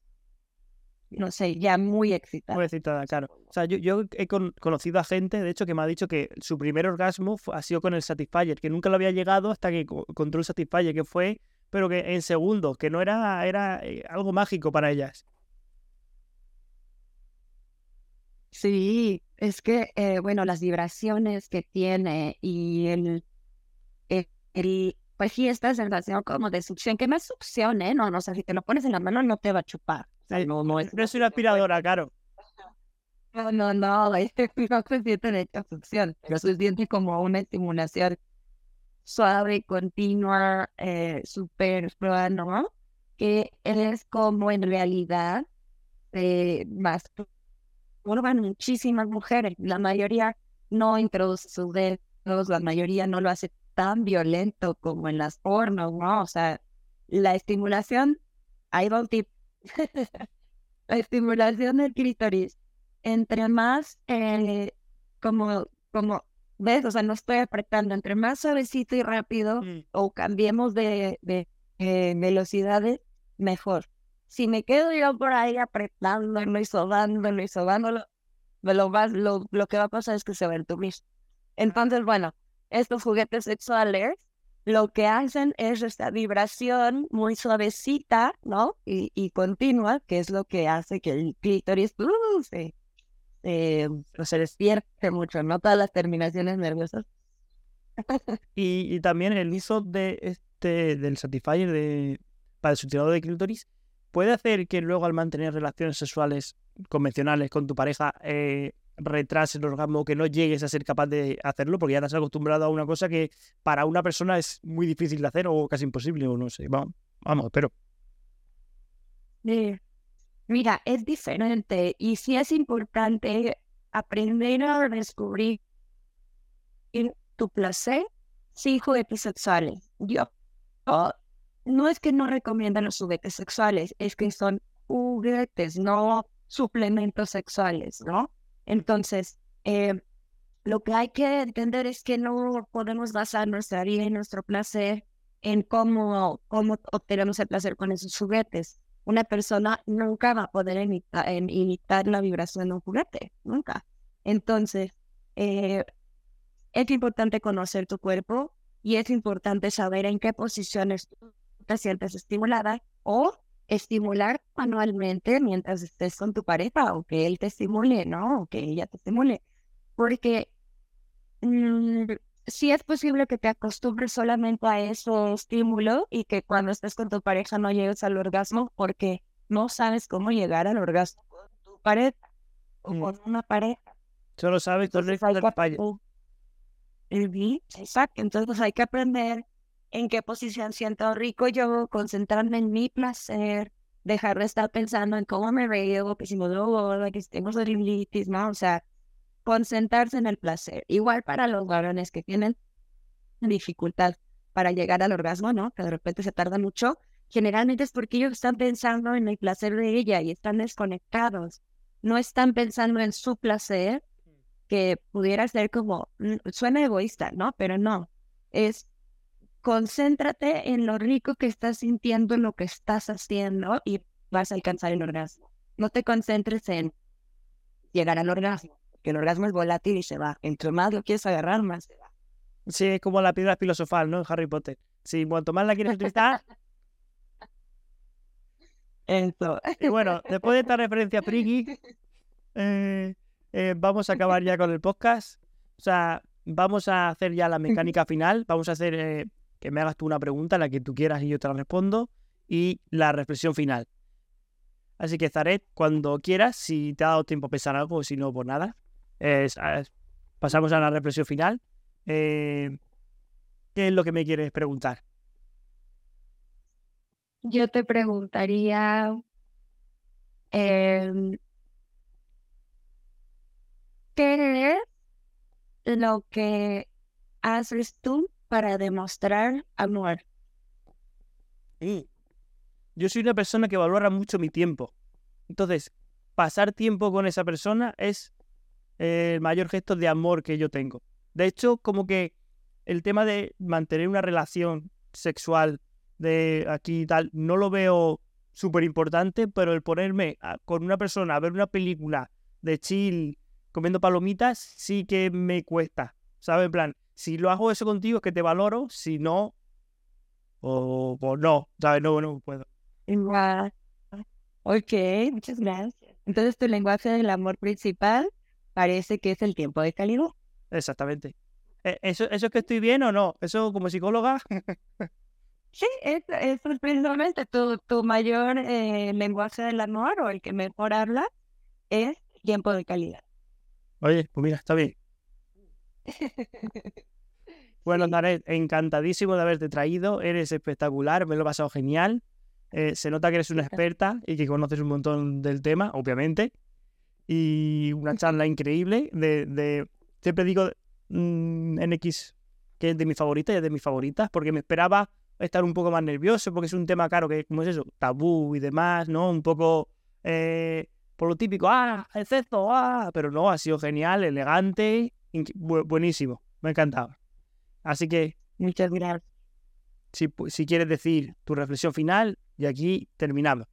B: no sé, ya muy excitada.
A: Muy excitada, claro. O sea, yo, yo he conocido a gente, de hecho, que me ha dicho que su primer orgasmo ha sido con el Satisfyer, que nunca lo había llegado hasta que encontró el Satisfyer, que fue, pero que en segundos, que no era, era eh, algo mágico para ellas.
B: Sí, es que, eh, bueno, las vibraciones que tiene y el, el, el pues sí, esta sensación como de succión, que más succión, ¿eh? No, no, o sea, si te lo pones en la mano no te va a chupar.
A: No, no no es una aspiradora, claro.
B: No, no, no, no se siente de hecho succión, se siente como una estimulación suave, continua, eh, súper ¿no? Que es como en realidad eh, más muchísimas mujeres, la mayoría no introduce sus dedos, la mayoría no lo hace tan violento como en las pornos, ¿no? O sea, la estimulación, un tip. la estimulación del clítoris, entre más, eh, como, como, ¿ves? O sea, no estoy apretando, entre más suavecito y rápido, mm. o cambiemos de, de eh, velocidades, mejor. Si me quedo yo por ahí apretándolo y sobándolo y sobándolo, lo, lo, lo que va a pasar es que se va a entumir. Entonces, bueno, estos juguetes sexuales lo que hacen es esta vibración muy suavecita, ¿no? Y, y continua, que es lo que hace que el clítoris uh, se, se despierte mucho, ¿no? Todas las terminaciones nerviosas.
A: y, y, también el uso de este del Satisfyer de, para el sustituto de clítoris puede hacer que luego al mantener relaciones sexuales convencionales con tu pareja eh, retrase el orgasmo, que no llegues a ser capaz de hacerlo, porque ya te has acostumbrado a una cosa que para una persona es muy difícil de hacer o casi imposible, o no sé. Vamos, vamos espero.
B: Mira, es diferente y sí es importante aprender a descubrir tu placer sin juguetes sexuales. Yo no es que no recomiendan los juguetes sexuales, es que son juguetes, no suplementos sexuales, ¿no? Entonces, eh, lo que hay que entender es que no podemos basar nuestra vida y nuestro placer en cómo, cómo obtenemos el placer con esos juguetes. Una persona nunca va a poder imitar, la vibración de un juguete, nunca. Entonces, eh, es importante conocer tu cuerpo y es importante saber en qué posiciones te sientes estimulada o estimular manualmente mientras estés con tu pareja o que él te estimule, ¿no? O que ella te estimule. Porque mm, sí es posible que te acostumbres solamente a ese estímulo y que cuando estés con tu pareja no llegues al orgasmo porque no sabes cómo llegar al orgasmo con tu pareja o con una pareja.
A: Solo sabes dónde
B: Exacto, entonces hay que aprender en qué posición siento rico yo, concentrarme en mi placer, dejar de estar pensando en cómo me veo, que si me veo que si tengo celulitis, ¿no? O sea, concentrarse en el placer. Igual para los varones que tienen dificultad para llegar al orgasmo, ¿no? Que de repente se tarda mucho. Generalmente es porque ellos están pensando en el placer de ella y están desconectados. No están pensando en su placer, que pudiera ser como, mm, suena egoísta, ¿no? Pero no. Es concéntrate en lo rico que estás sintiendo, en lo que estás haciendo y vas a alcanzar el orgasmo. No te concentres en llegar al orgasmo, porque el orgasmo es volátil y se va. Entre más lo quieres agarrar, más se va.
A: Sí, es como la piedra filosofal, ¿no? En Harry Potter. Sí, cuanto más la quieres utilizar...
B: Eso.
A: Y bueno, después de esta referencia friki, eh, eh, vamos a acabar ya con el podcast. O sea, vamos a hacer ya la mecánica final. Vamos a hacer eh, que me hagas tú una pregunta, la que tú quieras y yo te la respondo, y la reflexión final. Así que Zaret, cuando quieras, si te ha dado tiempo a pensar algo o si no, por pues nada, pasamos a la reflexión final. Eh, ¿Qué es lo que me quieres preguntar?
B: Yo te preguntaría, em, ¿qué es lo que haces tú para demostrar amor.
A: Yo soy una persona que valora mucho mi tiempo. Entonces, pasar tiempo con esa persona es el mayor gesto de amor que yo tengo. De hecho, como que el tema de mantener una relación sexual de aquí y tal, no lo veo súper importante, pero el ponerme con una persona a ver una película de chill comiendo palomitas sí que me cuesta, ¿sabes? En plan, si lo hago eso contigo es que te valoro, si no, o, no, ¿sabes? No, no puedo.
B: Ok, muchas gracias. Entonces tu lenguaje del amor principal parece que es el tiempo de calidad.
A: Exactamente. E, ¿Eso, ¿Eso es que estoy bien o no? ¿Eso como psicóloga?
B: sí, es, es precisamente tu, tu mayor eh, lenguaje del amor o el que mejor habla es tiempo de calidad.
A: Oye, pues mira, está bien. Bueno, Naret, encantadísimo de haberte traído. Eres espectacular, me lo he pasado genial. Eh, se nota que eres una experta y que conoces un montón del tema, obviamente. Y una charla increíble. De, de... Siempre digo mmm, NX que es de mis favoritas y es de mis favoritas, porque me esperaba estar un poco más nervioso, porque es un tema caro que, ¿cómo es eso? Tabú y demás, ¿no? Un poco eh, por lo típico, ah, exceso, ah, pero no, ha sido genial, elegante, buenísimo, me ha encantado. Así que,
B: muchas gracias.
A: Si, si quieres decir tu reflexión final, y aquí terminamos.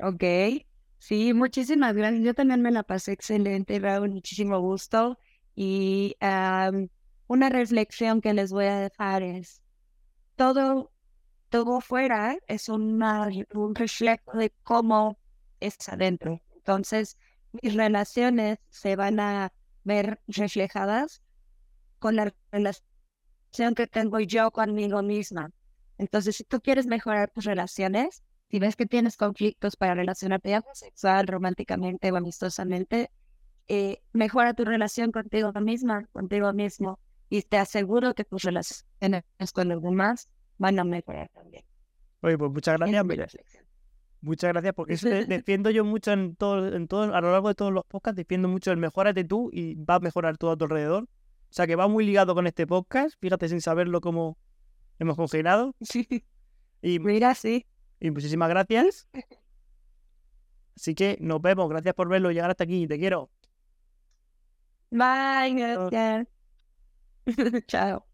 B: Ok, sí, muchísimas gracias. Yo también me la pasé excelente, Raúl, muchísimo gusto. Y una reflexión que les voy a dejar es, todo, todo fuera es una, un reflejo de cómo es adentro. Entonces, mis relaciones se van a ver reflejadas con la relación que tengo yo conmigo misma. Entonces, si tú quieres mejorar tus relaciones, si ves que tienes conflictos para relacionarte sexual, románticamente o amistosamente, eh, mejora tu relación contigo misma, contigo mismo, y te aseguro que tus relaciones con los demás van a mejorar también.
A: Oye, pues muchas gracias. Muchas gracias, porque eso defiendo yo mucho en todo, en todo, a lo largo de todos los podcasts, defiendo mucho el mejorate tú y va a mejorar todo a tu alrededor. O sea que va muy ligado con este podcast, fíjate sin saberlo cómo hemos congelado.
B: Sí. Y, Mira, sí.
A: Y muchísimas gracias. Así que nos vemos. Gracias por verlo y llegar hasta aquí. Te quiero.
B: Bye. Gracias. Chao.